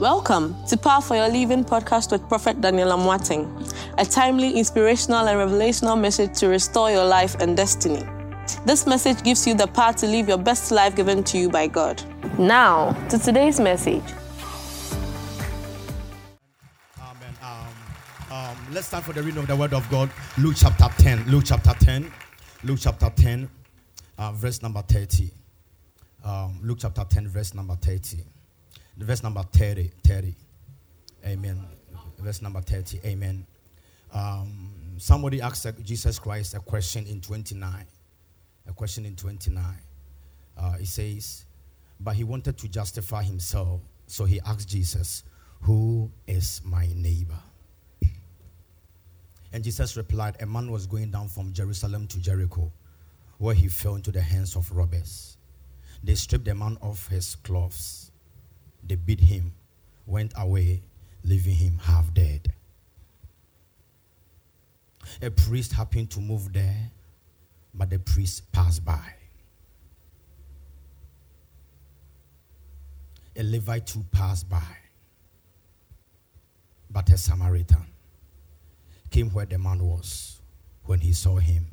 Welcome to Power for Your Living podcast with Prophet Daniel Amwating, a timely, inspirational, and revelational message to restore your life and destiny. This message gives you the power to live your best life given to you by God. Now, to today's message. Amen. Um, um, let's start for the reading of the word of God. Luke chapter 10. Luke chapter 10. Luke chapter 10, uh, verse number 30. Um, Luke chapter 10, verse number 30. Verse number 30. 30. Amen. Verse number 30. Amen. Um, somebody asked Jesus Christ a question in 29. A question in 29. Uh, he says, but he wanted to justify himself. So he asked Jesus, Who is my neighbor? And Jesus replied, A man was going down from Jerusalem to Jericho, where he fell into the hands of robbers. They stripped the man of his clothes. They beat him, went away, leaving him half dead. A priest happened to move there, but the priest passed by. A Levite too passed by, but a Samaritan came where the man was. When he saw him,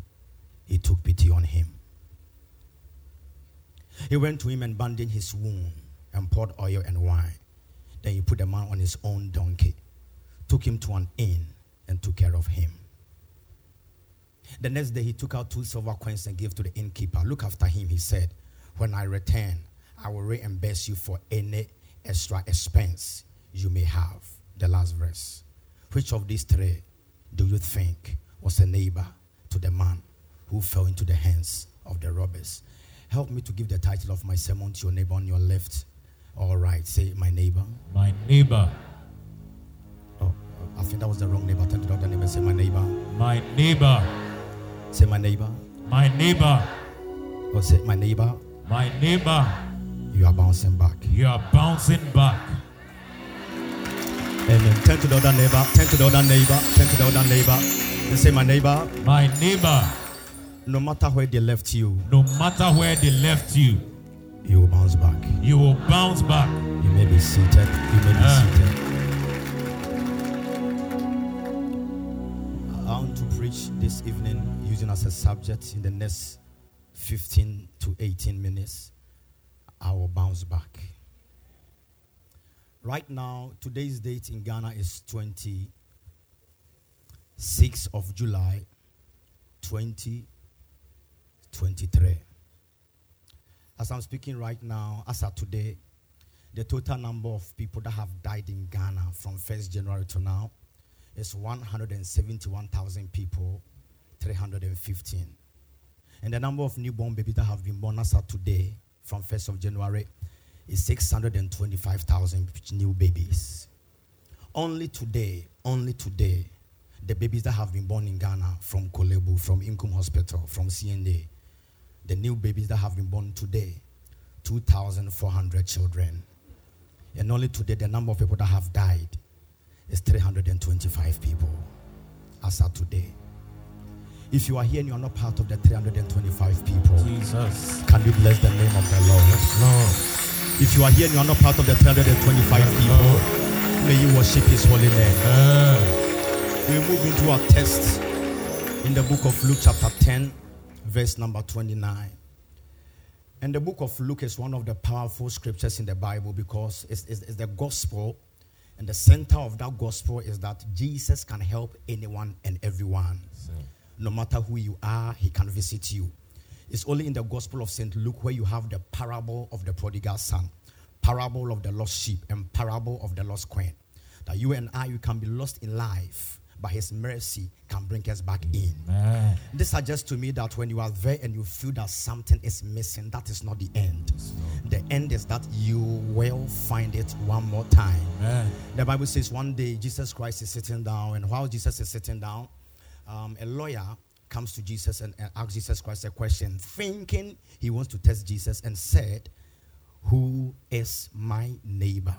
he took pity on him. He went to him and bandaged his wound and poured oil and wine. Then he put the man on his own donkey, took him to an inn, and took care of him. The next day he took out two silver coins and gave to the innkeeper. Look after him, he said. When I return, I will reimburse you for any extra expense you may have. The last verse. Which of these three do you think was a neighbor to the man who fell into the hands of the robbers? Help me to give the title of my sermon to your neighbor on your left. All right, say my neighbor. My neighbor. Oh, I think that was the wrong neighbor. Turn to the other neighbor. Say my neighbor. My neighbor. Say my neighbor. My neighbor. Or say my neighbor. My neighbor. You are bouncing back. You are bouncing back. Amen. Turn to the other neighbor. Turn to the other neighbor. Turn to the other neighbor. And say my neighbor. My neighbor. No matter where they left you, No matter where they left you, you will bounce back. you will bounce back. You may be seated. You may be Ah. seated. I want to preach this evening using as a subject in the next 15 to 18 minutes. I will bounce back. Right now, today's date in Ghana is 26th of July 2023. As I'm speaking right now, as of today, the total number of people that have died in Ghana from 1st January to now is 171,000 people, 315. And the number of newborn babies that have been born as of today, from 1st of January, is 625,000 new babies. Only today, only today, the babies that have been born in Ghana from Korle Bu, from Inkum Hospital, from CNA, the new babies that have been born today, 2,400 children. And only today, the number of people that have died is 325 people as of today. If you are here and you are not part of the 325 people, Jesus. can you bless the name of the Lord? Lord. If you are here and you are not part of the 325 people, may you worship His holy name. Ah. We move into our text in the book of Luke, chapter 10, verse number 29. And the book of Luke is one of the powerful scriptures in the Bible because it's, it's, it's the gospel. And the center of that gospel is that Jesus can help anyone and everyone. No matter who you are, he can visit you. It's only in the gospel of St. Luke where you have the parable of the prodigal son, parable of the lost sheep, and parable of the lost coin. That you and I, you can be lost in life, but his mercy can bring us back in. This suggests to me that when you are there and you feel that something is missing, that is not the end. The end is that you will find it one more time. Man. The Bible says one day Jesus Christ is sitting down, and while Jesus is sitting down, um, a lawyer comes to Jesus and, and asks Jesus Christ a question, thinking he wants to test Jesus, and said, Who is my neighbor?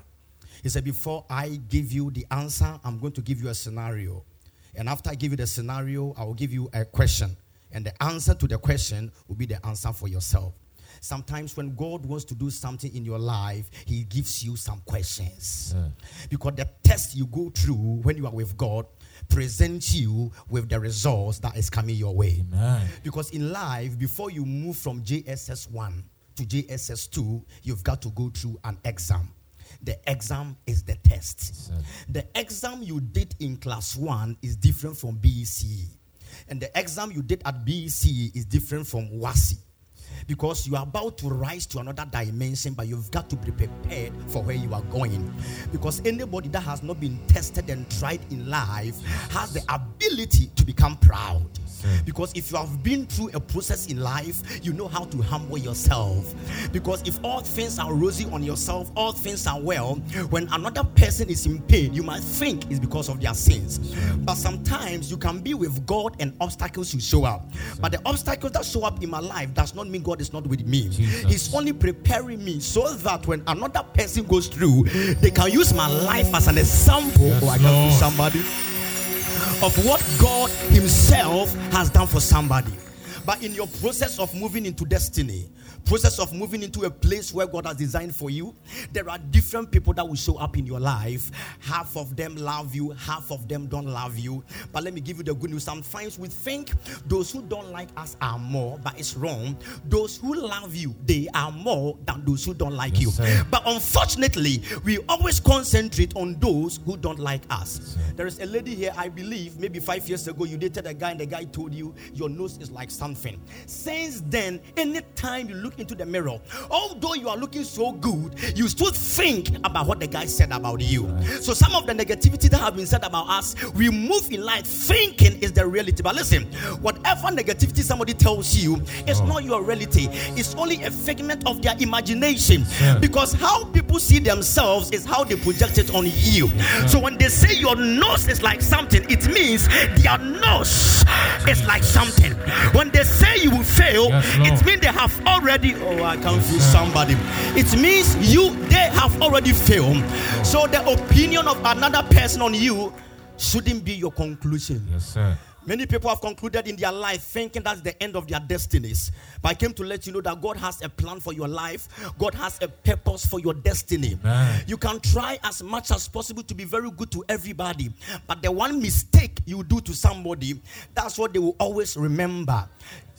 He said, Before I give you the answer, I'm going to give you a scenario. And after I give you the scenario, I will give you a question. And the answer to the question will be the answer for yourself. Sometimes when God wants to do something in your life, He gives you some questions. Yeah. Because the test you go through when you are with God presents you with the results that is coming your way. Amen. Because in life, before you move from JSS 1 to JSS 2, you've got to go through an exam. The exam is the test. The exam you did in class 1 is different from BECE. And the exam you did at BECE is different from WASSCE. Because you are about to rise to another dimension, but you've got to be prepared for where you are going. Because anybody that has not been tested and tried in life has the ability to become proud. Because if you have been through a process in life, you know how to humble yourself. Because if all things are rosy on yourself, all things are well, when another person is in pain, you might think it's because of their sins. But sometimes you can be with God and obstacles will show up. But the obstacles that show up in my life does not mean God is not with me. Jesus. He's only preparing me so that when another person goes through, they can use my life as an example. Yes, oh, I can Lord. somebody of what God Himself has done for somebody. But in your process of moving into destiny, process of moving into a place where God has designed for you, there are different people that will show up in your life. Half of them love you, half of them don't love you. But let me give you the good news. Sometimes we think those who don't like us are more, but it's wrong. Those who love you, they are more than those who don't like Yes, you. sir. But unfortunately, we always concentrate on those who don't like us. There is a lady here, I believe, maybe five years ago, you dated a guy and the guy told you your nose is like something. Since then, anytime you look into the mirror, although you are looking so good, you still think about what the guy said about you. So some of the negativity that have been said about us, we move in life thinking is the reality. But listen, whatever negativity somebody tells you, it's Oh. not your reality. It's only a figment of their imagination. Yeah. Because how people see themselves is how they project it on you. So when they say your nose is like something, it means their nose is like something. When they say you will fail, Yes, it means they have already. Oh, I can feel somebody. It means you they have already failed. So the opinion of another person on you shouldn't be your conclusion. Yes, sir. Many people have concluded in their life thinking that's the end of their destinies. But I came to let you know that God has a plan for your life, God has a purpose for your destiny. Amen. You can try as much as possible to be very good to everybody, but the one mistake you do to somebody, that's what they will always remember.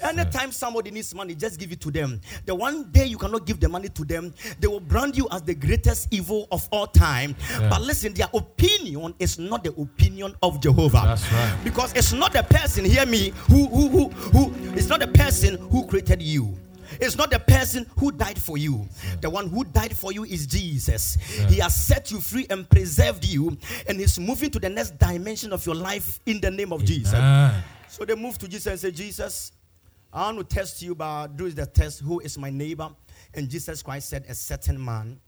Anytime somebody needs money, just give it to them. The one day you cannot give the money to them, they will brand you as the greatest evil of all time. Yeah. But listen, their opinion is not the opinion of Jehovah. That's right. Because it's not the person, hear me, who who who who it's not the person who created you. It's not the person who died for you. The one who died for you is Jesus. He has set you free and preserved you, and He's moving to the next dimension of your life in the name of Jesus. So they moved to Jesus and said, Jesus, I want to test you, by doing the test. Who is my neighbor? And Jesus Christ said, A certain man.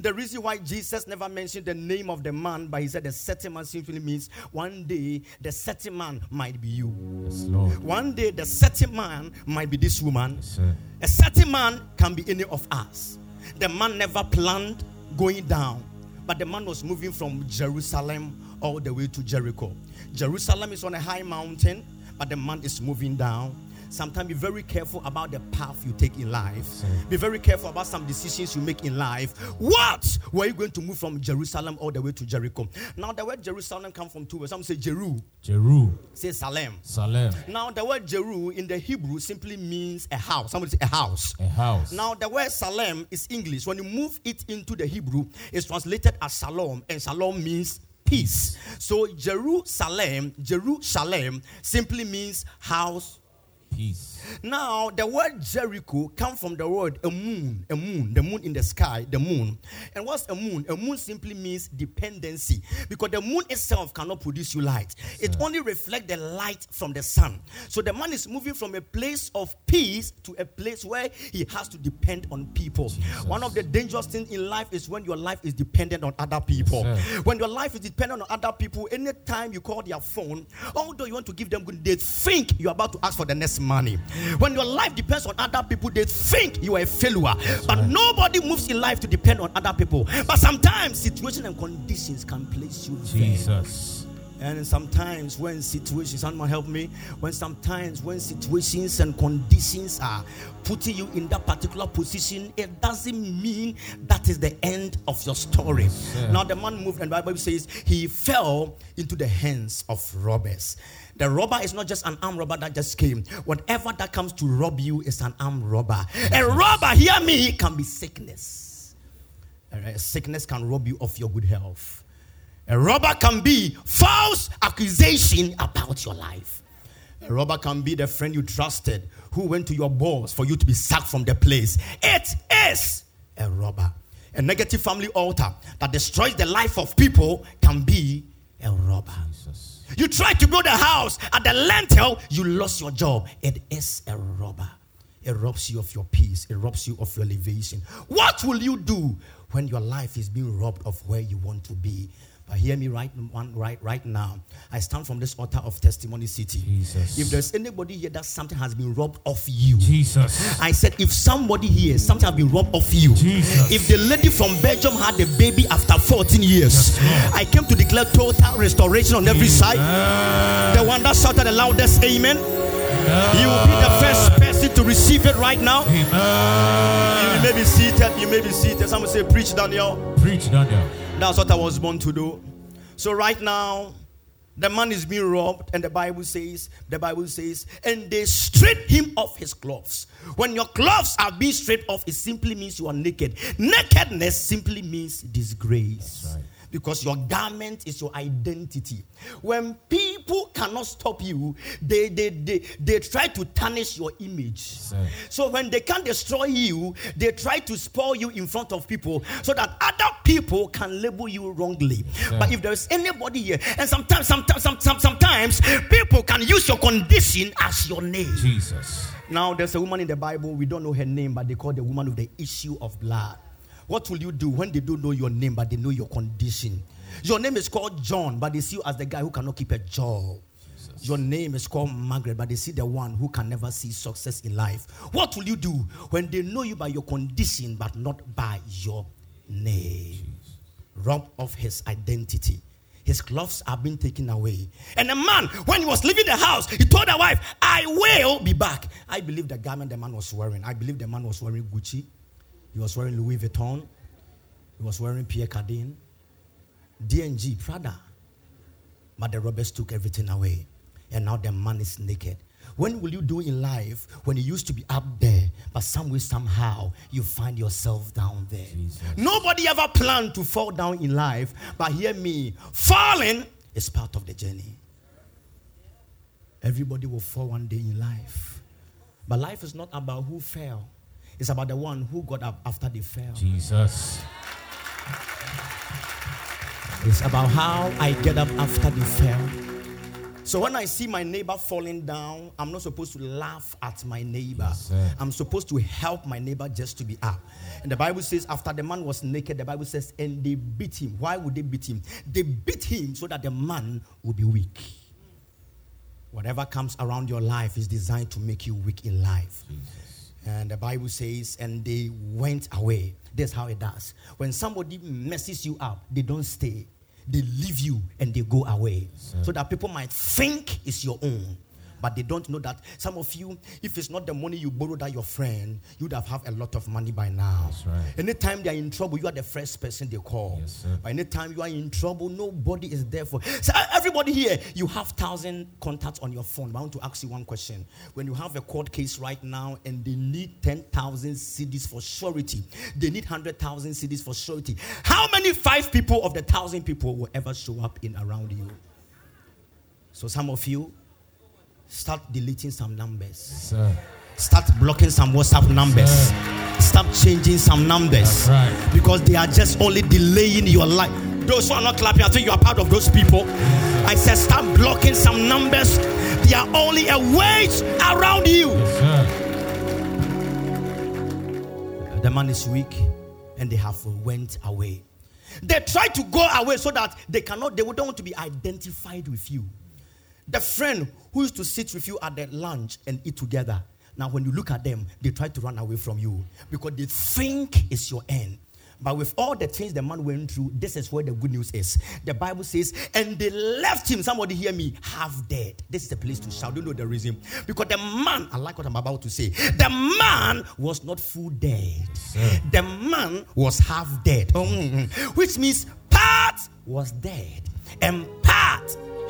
The reason why Jesus never mentioned the name of the man, but he said the certain man simply means one day the certain man might be you. Yes. One day the certain man might be this woman. Yes. A certain man can be any of us. The man never planned going down, but the man was moving from Jerusalem all the way to Jericho. Jerusalem is on a high mountain, but the man is moving down. Sometimes be very careful about the path you take in life. Be very careful about some decisions you make in life. What were you going to move from Jerusalem all the way to Jericho? Now, the word Jerusalem comes from two words. Some say Jeru, Jeru. say Salem. Salem. Now, the word Jeru in the Hebrew simply means a house. Somebody say a house. A house. Now, the word Salem is English. When you move it into the Hebrew, it's translated as Shalom, and Shalom means peace. So, Jerusalem, Jerusalem simply means house. Peace. Now, the word Jericho comes from the word a moon, a moon, the moon in the sky, the moon. And what's a moon? A moon simply means dependency because the moon itself cannot produce you light. It only reflects the light from the sun. So the man is moving from a place of peace to a place where he has to depend on people. One of the dangerous things in life is when your life is dependent on other people. Yes, when your life is dependent on other people, anytime you call their phone, although you want to give them good, they think you're about to ask for the next money. When your life depends on other people, they think you are a failure. But nobody moves in life to depend on other people. But sometimes situation and conditions can place you there. Jesus. And sometimes when situations, someone help me, when sometimes when situations and conditions are putting you in that particular position, it doesn't mean that is the end of your story. now the man moved, and the Bible says he fell into the hands of robbers. The robber is not just an armed robber that just came. Whatever that comes to rob you is an armed robber. A robber, hear me, can be sickness. A sickness can rob you of your good health. A robber can be false accusation about your life. A robber can be the friend you trusted who went to your boss for you to be sacked from the place. It is a robber. A negative family altar that destroys the life of people can be a robber. Jesus. You tried to build a house at the lintel, you lost your job. It is a robber. It robs you of your peace, it robs you of your elevation. What will you do when your life is being robbed of where you want to be? But hear me right, one, right, right now. I stand from this altar of testimony city. Jesus. If there's anybody here that something has been robbed of you, Jesus. I said, if somebody here, something has been robbed of you. Jesus. If the lady from Belgium had a baby after 14 years, Yes, I came to declare total restoration on every side. The one that shouted the loudest amen, you will be the first person to receive it right now. You Amen. may be seated, you may be seated. Someone say, Preach, Daniel. Preach, Daniel. That's what I was born to do. So right now, the man is being robbed, and the Bible says, the Bible says, and they stripped him of his clothes. When your clothes are being stripped off, it simply means you are naked. Nakedness simply means disgrace. Right. Because your garment is your identity. When people cannot stop you, they they they, they try to tarnish your image. Sir. So when they can't destroy you, they try to spoil you in front of people so that other people can label you wrongly. But if there is anybody here, and sometimes, sometimes, some, some, sometimes people can use your condition as your name. Jesus. Now there's a woman in the Bible, we don't know her name, but they call the woman with the issue of blood. What will you do when they don't know your name, but they know your condition? Your name is called John, but they see you as the guy who cannot keep a job. Your name is called Margaret, but they see the one who can never see success in life. What will you do when they know you by your condition, but not by your name? Robbed of his identity. His clothes have been taken away. And the man, when he was leaving the house, he told the wife, I will be back. I believe the garment the man was wearing. I believe the man was wearing Gucci. He was wearing Louis Vuitton. He was wearing Pierre Cardin. D&G, Prada. But the robbers took everything away. And now the man is naked. When will you do in life when you used to be up there, but some way, somehow, you find yourself down there? Jesus. Nobody ever planned to fall down in life, but hear me falling is part of the journey. Everybody will fall one day in life. But life is not about who fell, it's about the one who got up after they fell. Jesus. It's about how I get up after they fell. So when I see my neighbor falling down, I'm not supposed to laugh at my neighbor. Yes. I'm supposed to help my neighbor just to be up. And the Bible says, after the man was naked, the Bible says, and they beat him. Why would they beat him? They beat him so that the man will be weak. Whatever comes around your life is designed to make you weak in life. And the Bible says, and they went away. That's how it does. When somebody messes you up, they don't stay. They leave you and they go away. So that people might think it's your own. But they don't know that some of you, if it's not the money you borrowed at your friend, you'd have have a lot of money by now. That's right. Anytime they are in trouble, you are the first person they call. Yes, sir. But anytime you are in trouble, nobody is there for. So everybody here, you have thousand contacts on your phone. But I want to ask you one question: When you have a court case right now and they need ten thousand cedis for surety, they need hundred thousand cedis for surety. How many five people of the thousand people will ever show up in around you? So some of you start deleting some numbers. Sir. Start blocking some WhatsApp numbers. Stop changing some numbers. Right. Because they are just only delaying your life. Those who are not clapping, I think you are part of those people. I said, start blocking some numbers. They are only a weight around you. Sir. The man is weak and they have went away. They try to go away so that they cannot, they don't want to be identified with you. The friend who used to sit with you at the lunch and eat together. Now, when you look at them, they try to run away from you because they think it's your end. But with all the things the man went through, this is where the good news is. The Bible says, and they left him. Somebody hear me, half dead. This is the place to shout. Do you know the reason? Because the man, I like what I'm about to say. The man was not full dead. The man was half dead. Mm. Which means part was dead and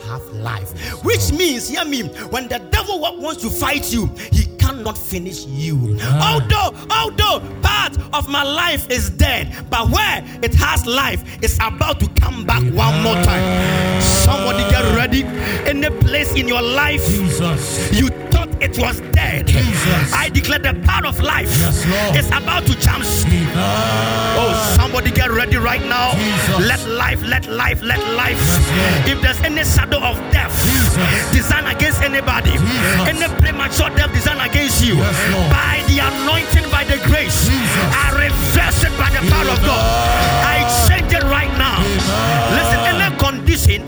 have life. Which means, hear me, when the devil wants to fight you, he cannot finish you. Although, although part of my life is dead, but where it has life, it's about to come back one more time. Somebody get ready. In a place in your life, Jesus. you it was dead. Jesus. I declare the power of life Yes, Lord. is about to jump. Jesus. Oh, somebody get ready right now. Jesus. Let life, let life, let life. Yes, if there's any shadow of death designed against anybody, any premature death designed against you, by the anointing, by the grace, Jesus. I reverse it by the power of God. I change it right now. Listen, any condition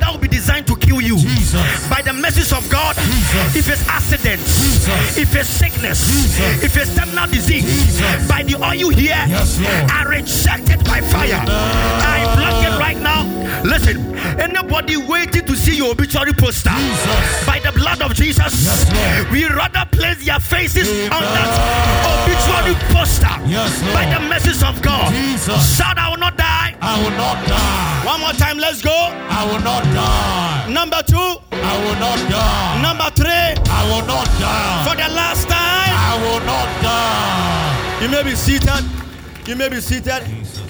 that will be designed to you Jesus. by the message of God, Jesus. if it's accident, Jesus. if it's sickness, Jesus. if it's terminal disease, Jesus. by the oil here, Yes, I reject it by fire. I block it right now. Listen, anybody waiting to see your obituary poster Jesus. by the blood of Jesus, Yes, we rather place their faces on that obituary poster Yes, by the message of God. Jesus. Shout, I will not die. I will not die. One more time, let's go. I will not die. Number two, I will not die. number three, I will not die. for the last time. I will not die. You may be seated. You may be seated.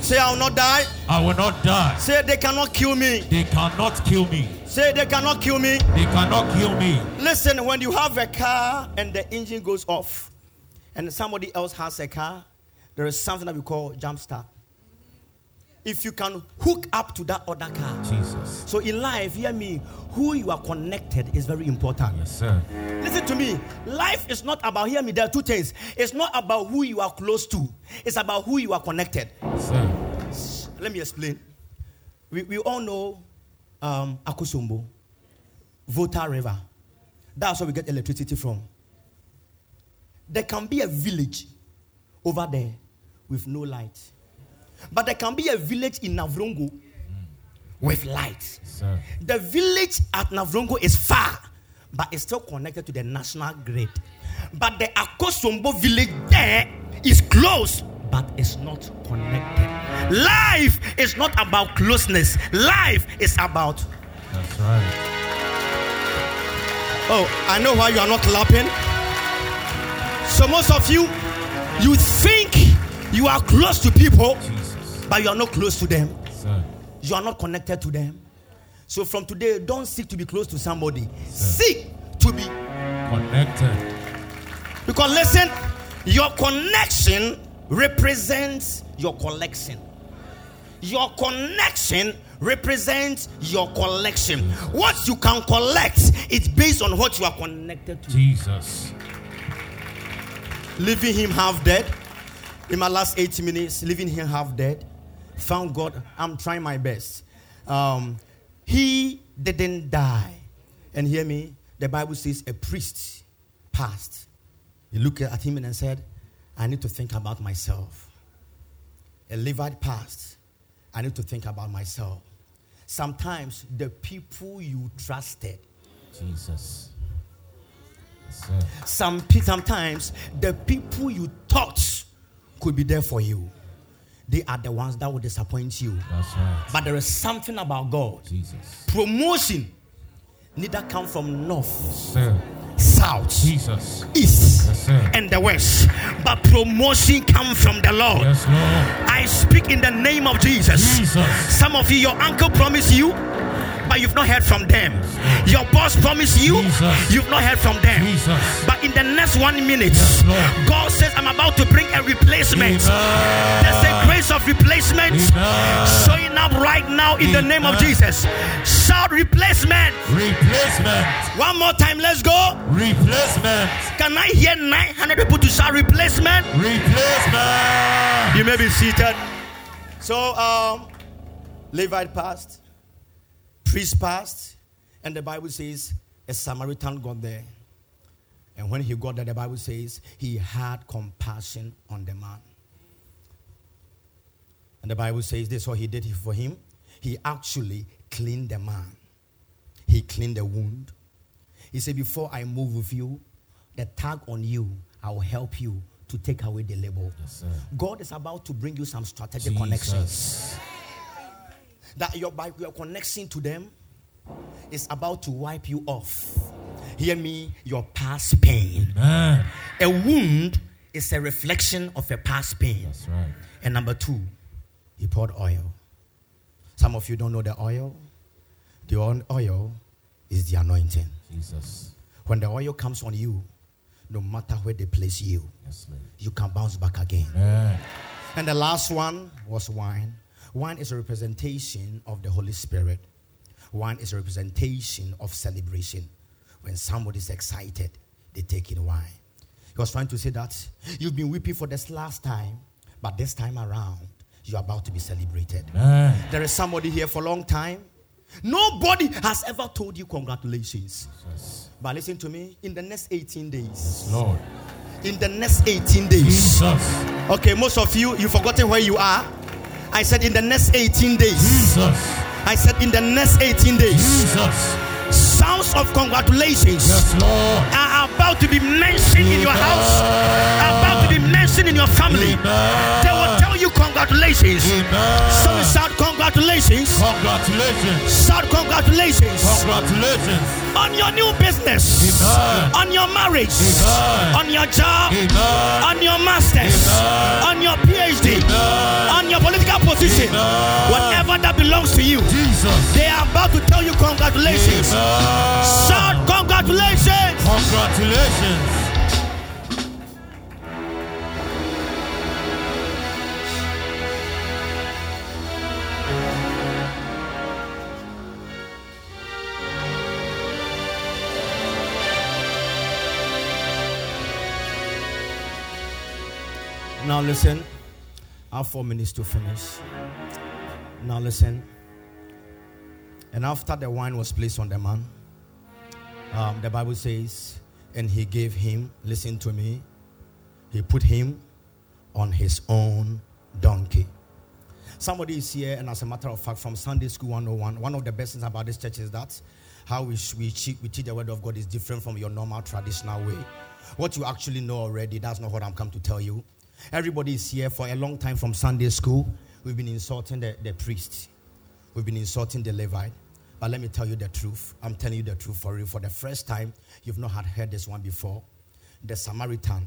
Say, I will not die. I will not die. Say, they cannot kill me. They cannot kill me. Say, they cannot kill me. They cannot kill me. Listen, when you have a car and the engine goes off, and somebody else has a car, there is something that we call jump start. If you can hook up to that other car. Jesus. So in life, hear me, who you are connected is very important. Yes, sir. Listen to me. Life is not about, hear me, there are two things. It's not about who you are close to, it's about who you are connected. Yes, sir. Let me explain. We, we all know um, Akosombo, Volta River. That's where we get electricity from. There can be a village over there with no light. But there can be a village in Navrongo with light. Sir. The village at Navrongo is far, but it's still connected to the national grid. But the Akosombo village there is close, but it's not connected. Life is not about closeness, life is about. That's right. Oh, I know why you are not clapping. So, most of you, you think you are close to people, Jesus. But you are not close to them. Sir. you are not connected to them. So from today, don't seek to be close to somebody. Seek to be. Connected. Because listen, your connection represents your collection. Your connection represents your collection. What you can collect, it's based on what you are connected to. Jesus. leaving him half dead. In my last 80 minutes, leaving him half dead. Found God. I'm trying my best. Um, he didn't die. And hear me, the Bible says a priest passed. He looked at him and said, I need to think about myself. A Levite passed. I need to think about myself. Sometimes the people you trusted Jesus. Yes, some sometimes the people you thought could be there for you they are the ones that will disappoint you That's right. but there is something about god Jesus. promotion neither come from north Sir. south Jesus. east Yes, and the west but promotion come from the lord Yes, Lord. i speak in the name of jesus Jesus. some of you your uncle promised you but you've not heard from them your boss promised you Jesus. you've not heard from them Jesus. But in the next one minute, Yes, God says, I'm about to bring a replacement. Amen. There's a grace of replacement Amen. showing up right now in the name of Jesus. Shout replacement. Replacement. One more time, let's go. Replacement. Can I hear 900 people to shout replacement? Replacement. You may be seated. So, um, Levite passed, priest passed, and the Bible says a Samaritan got there. And when he got there, the Bible says he had compassion on the man. And the Bible says this what he did for him. He actually cleaned the man, he cleaned the wound. He said, Before I move with you, the tag on you, I will help you to take away the label. Yes. God is about to bring you some strategic Jesus. connections. That your, by your connection to them is about to wipe you off. Hear me, your past pain. Amen. A wound is a reflection of a past pain. That's right. And number two, he poured oil. Some of you don't know the oil. The oil- is the anointing. Jesus. When the oil comes on you, no matter where they place you, Yes, you can bounce back again. Amen. And the last one was wine. Wine is a representation of the Holy Spirit. one is a representation of celebration. When somebody is excited, they take in wine. He was trying to say that you've been weeping for this last time, but this time around, you're about to be celebrated. Amen. There is somebody here for a long time. Nobody has ever told you congratulations. Jesus. But listen to me, in the next 18 days, Yes, Lord. in the next 18 days, Jesus. Okay, most of you, you've forgotten where you are. I said in the next 18 days. Jesus. I said in the next 18 days. Jesus. Sounds of congratulations Yes, are about to be mentioned in your house, about to be mentioned in your family. They will tell you congratulations. So Amen. shout congratulations. Congratulations. Shout congratulations Congratulations. on your new business, on your marriage, on your job, on your masters, on your PhD, on your political position, whatever that belongs to you. Jesus. They are about to tell you congratulations. Shout congratulations. Congratulations. Now listen. I have four minutes to finish. Now listen. And after the wine was placed on the man, um, the Bible says, and he gave him, listen to me, he put him on his own donkey. Somebody is here, and as a matter of fact, from Sunday School 101, one of the best things about this church is that how we, we, teach, we teach the word of God is different from your normal traditional way. What you actually know already, that's not what I'm come to tell you. Everybody is here for a long time from Sunday school. We've been insulting the, the priest, we've been insulting the Levite. But let me tell you the truth. I'm telling you the truth for you. For the first time, you've not had heard this one before. The Samaritan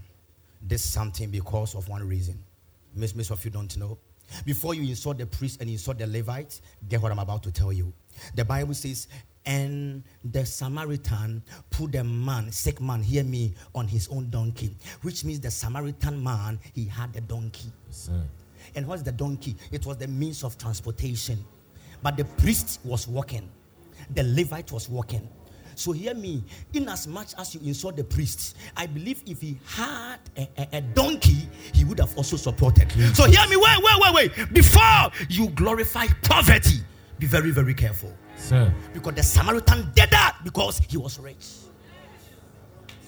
did something because of one reason. Most, most of you don't know. Before you insult the priest and insult the Levite, get what I'm about to tell you. The Bible says, and the Samaritan put the man, sick man, hear me, on his own donkey, which means the Samaritan man, he had a donkey. Yes. And what's the donkey? It was the means of transportation. But the priest was walking, the Levite was walking. So hear me, in as much as you insult the priest, I believe if he had a, a- a donkey, he would have also supported. So hear me, wait, wait, wait, wait. Before you glorify poverty, be very, very careful. Sir. Because the Samaritan did that because he was rich.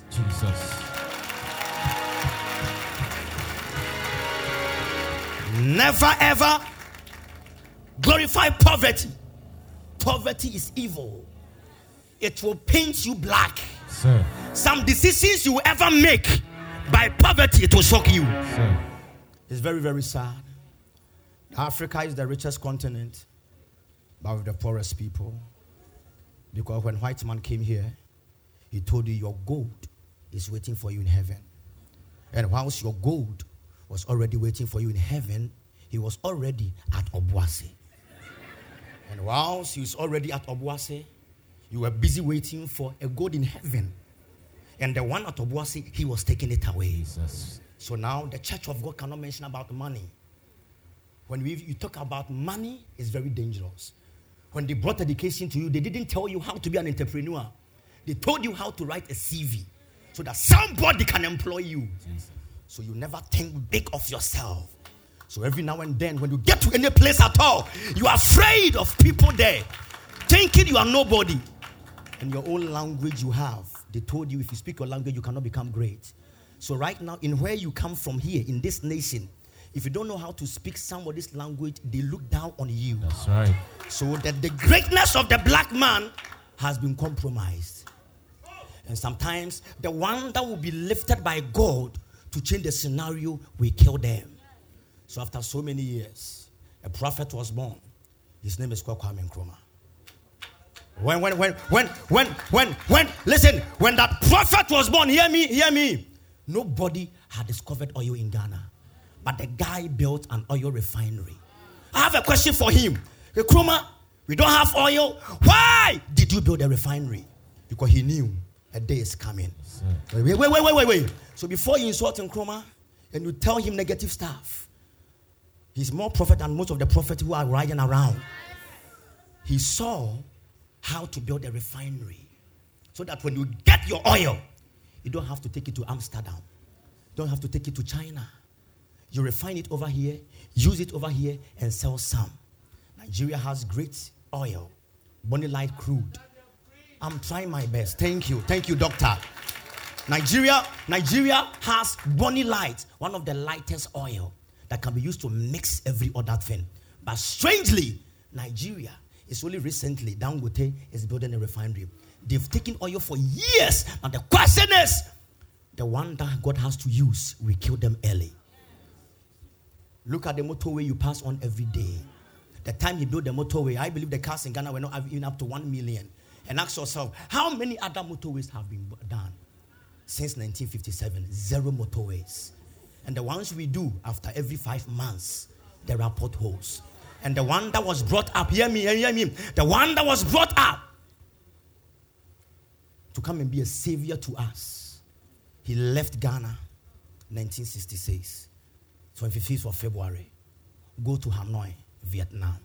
Jesus. Never ever glorify poverty. Poverty is evil. It will paint you black. Sir. Some decisions you will ever make by poverty, it will shock you. Sir. It's very, very sad. Africa is the richest continent, but with the poorest people. Because when white man came here, he told you your gold is waiting for you in heaven. And whilst your gold was already waiting for you in heaven, he was already at Obuasi. And whilst he was already at Obuasi, you were busy waiting for a God in heaven. And the one at Obuasi, he was taking it away. Jesus. So now the church of God cannot mention about money. When we, you talk about money, it's very dangerous. When they brought education to you, they didn't tell you how to be an entrepreneur. They told you how to write a CV so that somebody can employ you. Jesus. So you never think big of yourself. So every now and then, when you get to any place at all, you are afraid of people there, thinking you are nobody. And your own language you have, they told you if you speak your language, you cannot become great. So right now, in where you come from here, in this nation, if you don't know how to speak somebody's language, they look down on you. That's right. So that the greatness of the black man has been compromised. And sometimes the one that will be lifted by God to change the scenario, will kill them. So after so many years, a prophet was born. His name is Kwame Nkrumah. When, when, when, when, when, when, when, listen, when that prophet was born, hear me, hear me. Nobody had discovered oil in Ghana, but the guy built an oil refinery. I have a question for him. Nkrumah, we don't have oil. Why did you build a refinery? Because he knew a day is coming. Hmm. Wait, wait, wait, wait, wait, wait. So before you insult Nkrumah and you tell him negative stuff, he's more prophet than most of the prophets who are riding around. He saw how to build a refinery so that when you get your oil, you don't have to take it to Amsterdam, you don't have to take it to China. You refine it over here, use it over here, and sell some. Nigeria has great oil, Bonny Light crude. I'm trying my best. Thank you. Thank you, doctor. Nigeria, Nigeria has Bonny Light, one of the lightest oil that can be used to mix every other thing. But strangely, Nigeria is only recently Dangote is building a refinery. They've taken oil for years. And the question is, the one that God has to use, we kill them early. Look at the motorway you pass on every day. The time he built the motorway, I believe the cars in Ghana were not even up to one million. And ask yourself, how many other motorways have been done since 1957? Zero motorways. And the ones we do after every five months, there are potholes. And the one that was brought up, hear me, hear me, the one that was brought up to come and be a savior to us, he left Ghana 1966, 25th of February, go to Hanoi, Vietnam.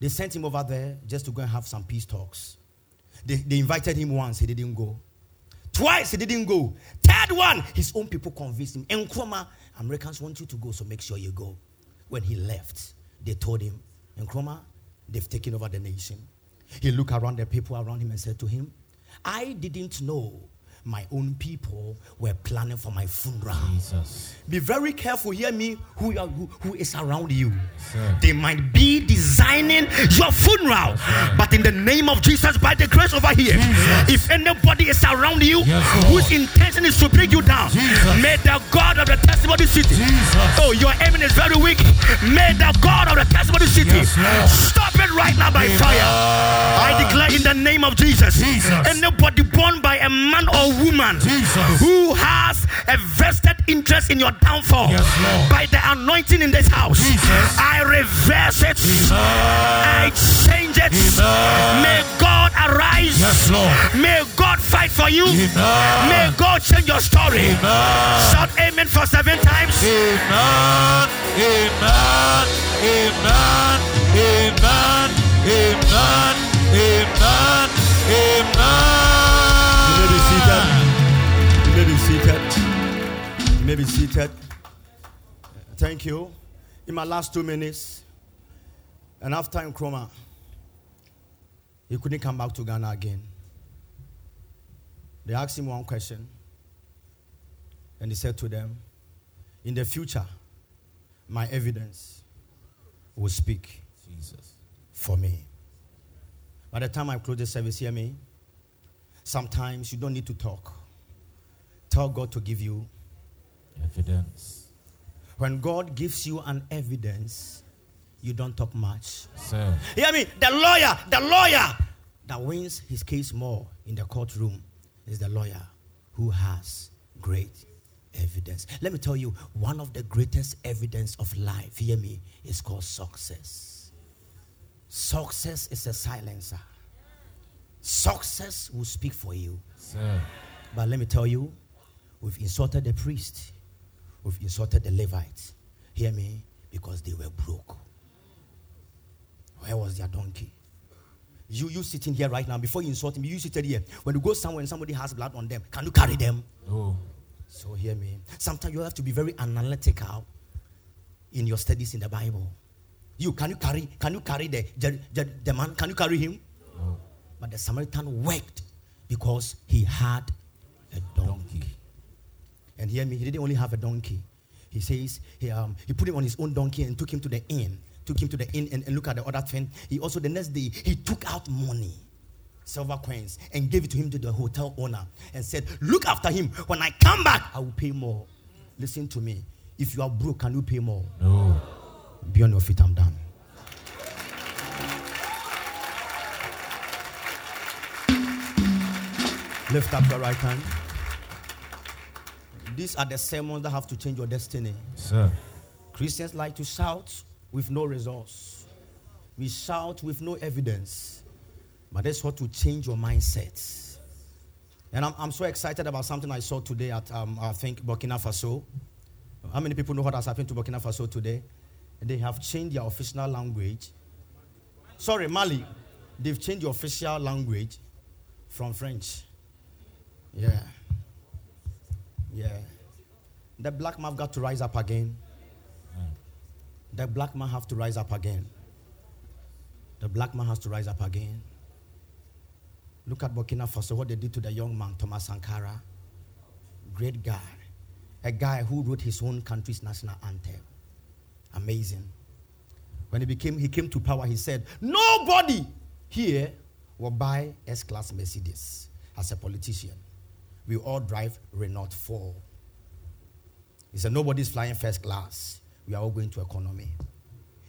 They sent him over there just to go and have some peace talks. They, they invited him once, he didn't go. Twice, he didn't go. Third one, his own people convinced him. Nkrumah, Americans want you to go, so make sure you go. When he left, they told him, Nkrumah, they've taken over the nation. He looked around the people around him and said to him, I didn't know my own people were planning for my funeral. Jesus. Be very careful, hear me, who, are, who, who is around you. Sir. They might be designing your funeral, but in the name of Jesus, by the grace over here, if anybody is around you Yes, whose intention is to bring you down, Jesus. may the God of the testimony city. Jesus. Oh, your aim is very weak. May the God of the testimony city Yes, stop it right now by Amen. fire. I declare in the name of Jesus, Jesus. anybody born by a man or woman Jesus. who has a vested interest in your downfall Yes, by the anointing in this house, Jesus. I reverse it. I change it. Amen. May God arise. Yes, Lord. May God fight for you. Amen. May God change your story. Amen. Shout amen for seven times. Amen. Amen. Amen. Amen. Amen. Amen. You may be Amen. You may be seated. You may be seated. Thank you. In my last two minutes, and after in Nkrumah, he couldn't come back to Ghana again. They asked him one question, and he said to them, In the future, my evidence will speak Jesus. for me. By the time I close the service, hear me. Sometimes you don't need to talk. Tell God to give you. Evidence. When God gives you an evidence, you don't talk much. Sir. Hear me? The lawyer, the lawyer that wins his case more in the courtroom is the lawyer who has great evidence. Let me tell you, one of the greatest evidence of life, hear me, is called success. Success is a silencer. Success will speak for you. Sir. But let me tell you, we've insulted the priest, we've insulted the Levites. Hear me? Because they were broke. Where was their donkey? You, you sitting here right now, before you insult me, you seated here. When you go somewhere and somebody has blood on them, can you carry them? Oh. So hear me. Sometimes you have to be very analytical in your studies in the Bible. You can you carry can you carry the the, the, the man? Can you carry him? No. But the Samaritan worked because he had a donkey. Donkey. And hear me, he didn't only have a donkey, He says he, um, he put him on his own donkey and took him to the inn. Took him to the inn and, and look at the other thing. He also the next day he took out money, silver coins, and gave it to him to the hotel owner and said, "Look after him. When I come back, I will pay more." Listen to me. If you are broke, can you pay more? No. Be on your feet. I'm done. Lift up your right hand. These are the sermons that have to change your destiny. Sir. Christians like to shout with no resource. We shout with no evidence. But that's what to change your mindset. And I'm, I'm so excited about something I saw today at, um, I think, Burkina Faso. How many people know what has happened to Burkina Faso today? They have changed their official language. Sorry, Mali. They've changed the official language from French. Yeah. Yeah. The black man got to rise up again. The black man have to rise up again. The black man has to rise up again. Look at Burkina Faso, what they did to the young man, Thomas Sankara. Great guy. A guy who wrote his own country's national anthem. Amazing. When he became, he came to power, he said, Nobody here will buy S-class Mercedes as a politician. We all drive Renault 4. He said, Nobody's flying first class. We are all going to economy.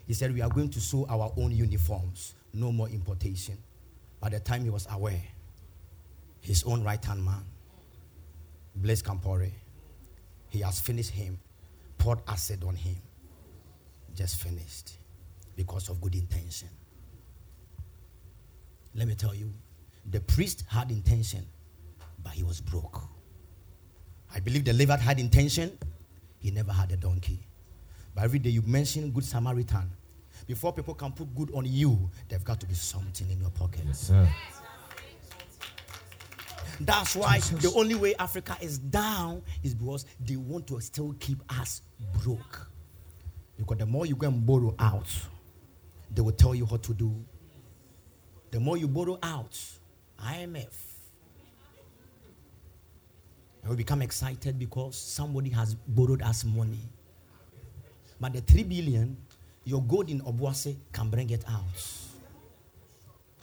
He said, We are going to sew our own uniforms. No more importation. By the time he was aware, his own right hand man, Blaise Compaoré, he has finished him, poured acid on him. Just finished because of good intention. Let me tell you, the priest had intention, but he was broke. I believe the Levite had intention, he never had a donkey. But every day you mention Good Samaritan. Before people can put good on you, they've got to be something in your pocket. Yes. That's why the only way Africa is down is because they want to still keep us broke. Because the more you go and borrow out, they will tell you what to do. The more you borrow out, IMF, and we become excited because somebody has borrowed us money. But the three billion, your gold in Obuasi can bring it out.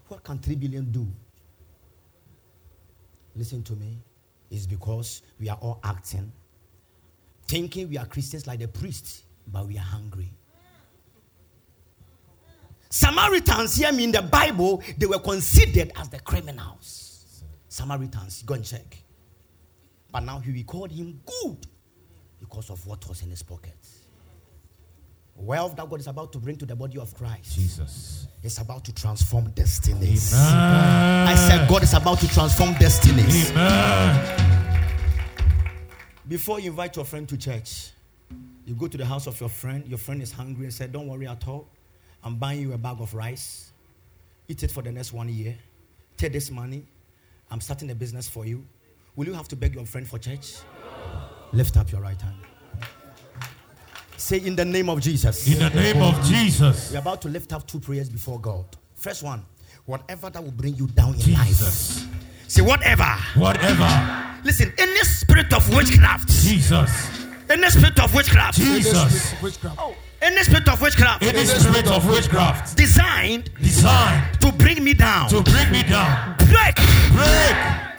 What can three billion do? Listen to me. It's because we are all acting, thinking we are Christians like the priest, but we are hungry. Samaritans here in the Bible, they were considered as the criminals. Samaritans, go and check. But now he called him good because of what was in his pocket. Wealth that God is about to bring to the body of Christ Jesus. is about to transform destinies. Amen. I said God is about to transform destinies. Amen. Before you invite your friend to church, you go to the house of your friend, your friend is hungry and said, Don't worry at all. I'm buying you a bag of rice. Eat it for the next one year. Take this money. I'm starting a business for you. Will you have to beg your friend for church? Lift up your right hand. Say in the name of Jesus. In the name of Jesus. We're about to lift up two prayers before God. First one, whatever that will bring you down in Jesus. life. Say whatever. Whatever. Listen, any spirit of witchcraft, Jesus. any spirit of witchcraft, Jesus. any spirit of witchcraft oh, Any spirit of witchcraft designed designed to bring me down. to bring me down. break. Break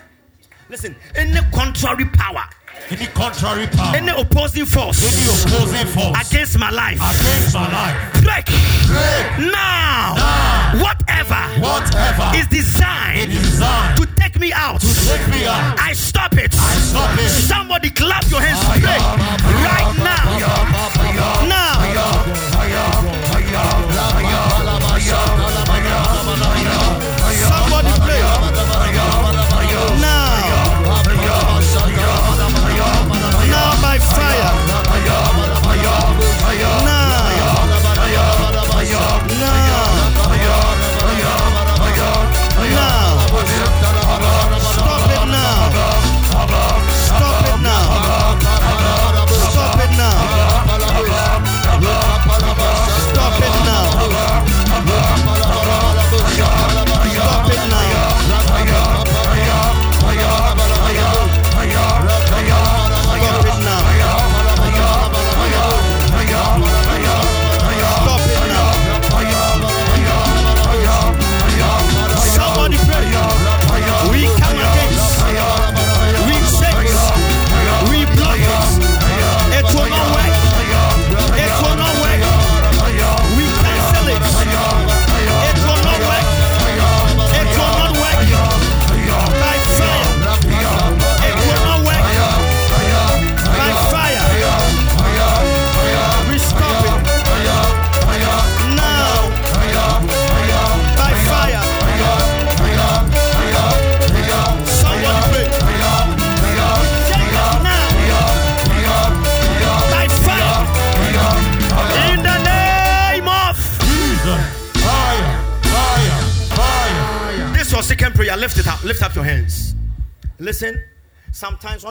Listen, any contrary power, any contrary power. any opposing force Any opposing force against my life, against my life. break. Break Now, Now. whatever whatever is designed. is designed to take me out, to take me out. I stop it. I stop it. Somebody clap your hands. Pray right now. Now. Somebody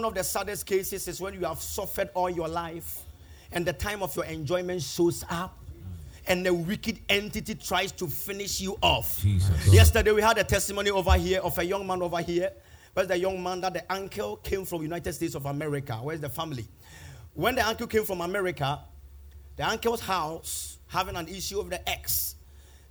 one of the saddest cases is when you have suffered all your life and the time of your enjoyment shows up and the wicked entity tries to finish you off. Jesus. Yesterday we had a testimony over here of a young man over here. Where's the young man that the uncle came from United States of America? Where's the family? When the uncle came from America, the uncle's house having an issue with the ex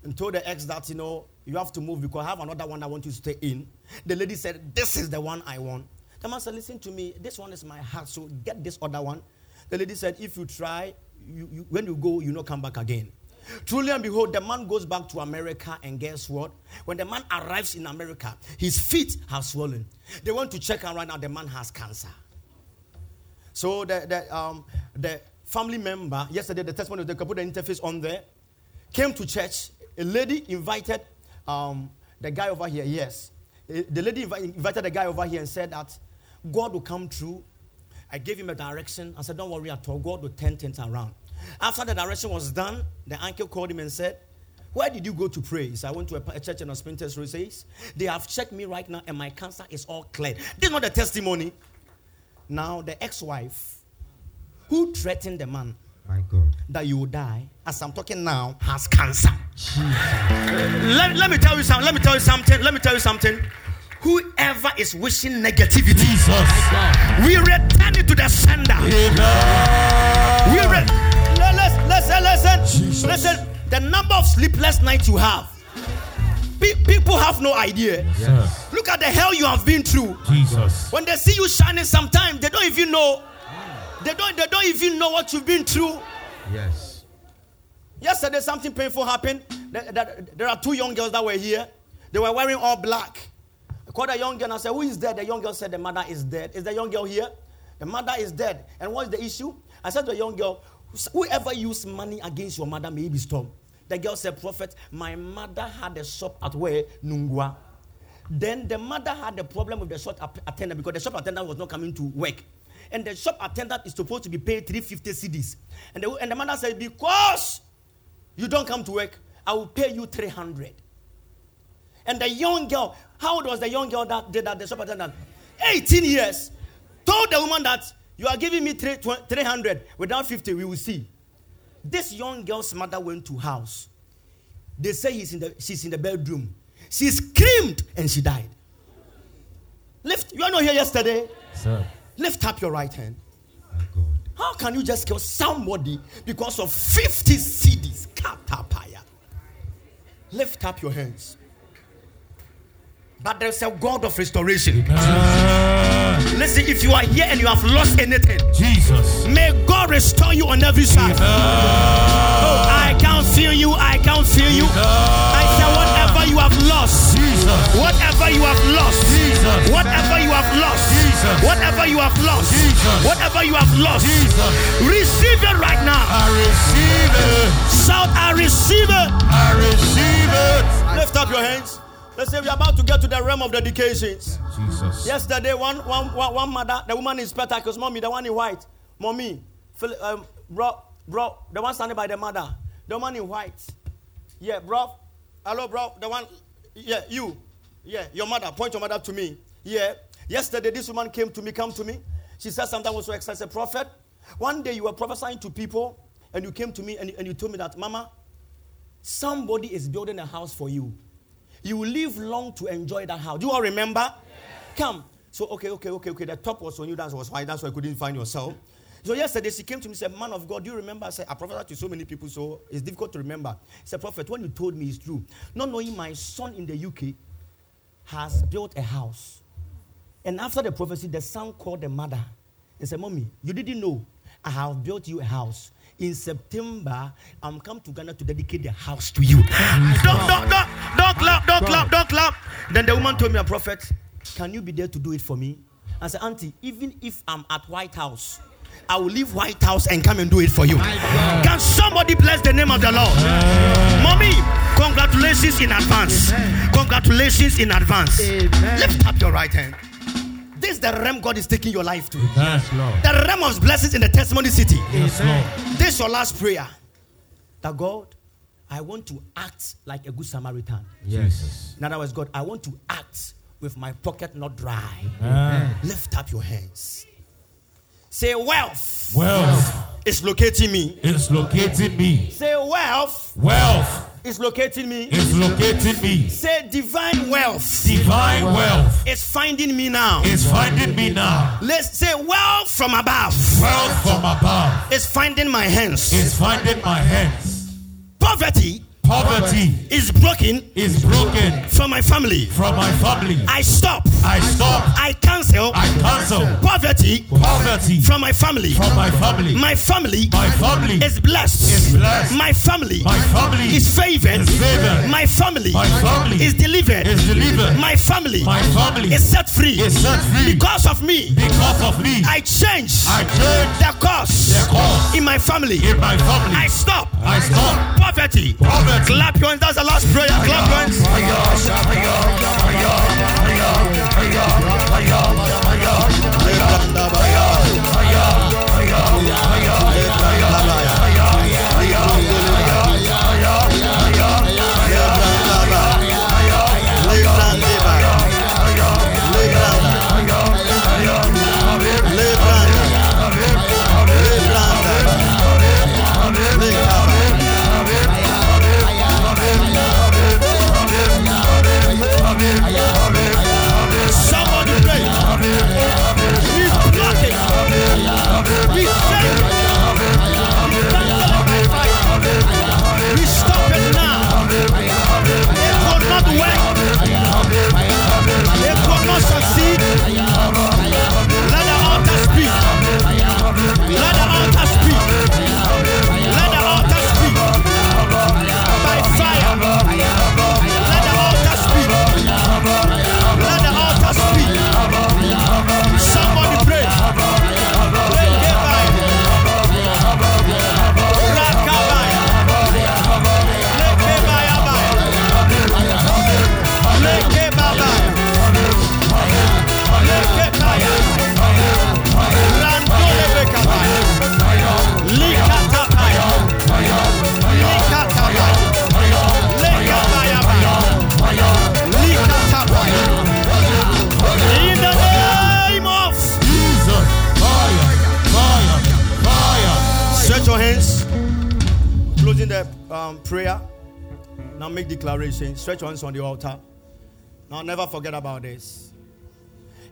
and told the ex that you know you have to move because I have another one I want you to stay in. The lady said, This is the one I want. The man said, Listen to me, this one is my heart, so get this other one. The lady said, If you try, you, you, when you go, you not come back again. Truly and behold, the man goes back to America, and guess what? When the man arrives in America, his feet have swollen. They want to check, and right now the man has cancer. So the, the, um, the family member, yesterday the testimony, they could put the interface on there, came to church. A lady invited um, the guy over here, yes. Eh, The lady invited the guy over here and said that God will come through. I gave him a direction. I said, Don't worry at all. God will turn things around. After the direction was done, the uncle called him and said, Where did you go to pray? He said, I went to a, a church in Spintex Road. He says, They have checked me right now and my cancer is all cleared. This is not the testimony. Now, the ex wife who threatened the man My God. that you will die, as I'm talking now, has cancer. Let, let me tell you something. Let me tell you something. Let me tell you something. Whoever is wishing negativity, Jesus. we return it to the sender. We re- listen, listen, listen, Jesus. listen. The number of sleepless nights you have, pe- people have no idea. Yes. Look at the hell you have been through. Jesus. When they see you shining, sometimes they don't even know. They don't. They don't even know what you've been through. Yes. Yesterday, something painful happened. There, there- there are two young girls that were here. They were wearing all black. Called a young girl and said, Who is dead? The young girl said, The mother is dead. Is the young girl here? The mother is dead. And what is the issue? I said to the young girl, Whoever used money against your mother may be stormed. The girl said, Prophet, my mother had a shop at where? Nungwa. Then the mother had a problem with the shop attendant because the shop attendant was not coming to work. And the shop attendant is supposed to be paid 350 cedis. And the, and the mother said, Because you don't come to work, I will pay you 300. And the young girl, how old was the young girl that did that, the superintendent, 18 years. Told the woman that you are giving me 300 without 50, we will see. This young girl's mother went to house. They say he's in the, she's in the bedroom. She screamed and she died. Lift, you are not here yesterday. Sir. Lift up your right hand. How can you just kill somebody because of 50 cedis? Katapaya. Lift up your hands. But there's a God of restoration. Listen, if you are here and you have lost anything, Jesus. may God restore you on every side. Oh, I can't feel you. I can't feel you. I say, whatever you have lost, Jesus. whatever you have lost, Jesus. whatever you have lost, Jesus. whatever you have lost, Jesus. whatever you have lost, Jesus. receive it right now. I receive it. Shout, I receive it. I receive it. Lift up your hands. Let's say we're about to get to the realm of dedications. Jesus. Yesterday, one, one, one, one mother, the woman in spectacles, mommy, the one in white, mommy, um, bro, bro, the one standing by the mother, the one in white. Yeah, bro. Hello, bro. The one, yeah, you. Yeah, your mother. Point your mother to me. Yeah. Yesterday, this woman came to me, come to me. She said something was so excited. I said, Prophet, one day you were prophesying to people and you came to me and, and you told me that, Mama, somebody is building a house for you. You will live long to enjoy that house. Do you all remember? Come. So, okay, okay, okay, okay. The top was on you, that was why. That's why I couldn't find yourself. So, yesterday she came to me and said, Man of God, do you remember? I said, I prophesied to so many people, so it's difficult to remember. He said, Prophet, when you told me it's true, not knowing my son in the UK has built a house. And after the prophecy, the son called the mother and said, Mommy, you didn't know I have built you a house. In September, I'm come to Ghana to dedicate the house to you. don't, don't, don't, don't clap, don't clap, don't clap. Then the woman told me, a prophet, can you be there to do it for me? I said, Auntie, even if I'm at White House, I will leave White House and come and do it for you. Can somebody bless the name of the Lord? Mommy, congratulations in advance. Congratulations in advance. Lift up your right hand. This is the realm God is taking your life to. Yes, Lord. The realm of blessings in the testimony city. Yes, Lord. This is your last prayer. That God, I want to act like a good Samaritan. Yes. In other words, God, I want to act with my pocket not dry. Ah. Lift up your hands. Say, wealth Wealth is locating me. It's locating me. Say, wealth Wealth is locating me. It's locating me. Say, divine wealth Divine wealth It's finding me now. It's finding me now. Let's say, wealth from above Wealth from above It's finding my hands. It's finding my hands. Poverty Poverty is broken is broken from my family. from my family. I stop. I stop. I cancel I cancel poverty poverty from my family. from my family. My family My family is blessed. is blessed. My family My family is favored. is favored. My family My family is delivered. is delivered. My family My family is set free. is set free Because of me, because of me. I change I change the course the course in my family. in my family. I stop I stop poverty. poverty. Clap your. That's the last prayer. Clap your hands. Somebody Stretch your hands on the altar. Now never forget about this.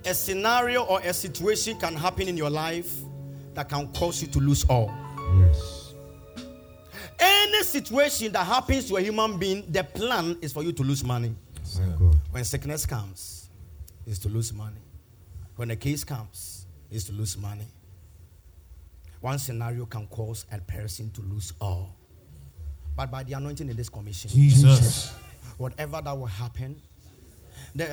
A scenario or a situation can happen in your life that can cause you to lose all. Yes. Any situation that happens to a human being, the plan is for you to lose money. When sickness comes, is to lose money. When a case comes, is to lose money. One scenario can cause a person to lose all. But by the anointing in this commission, Jesus. Whatever that will happen,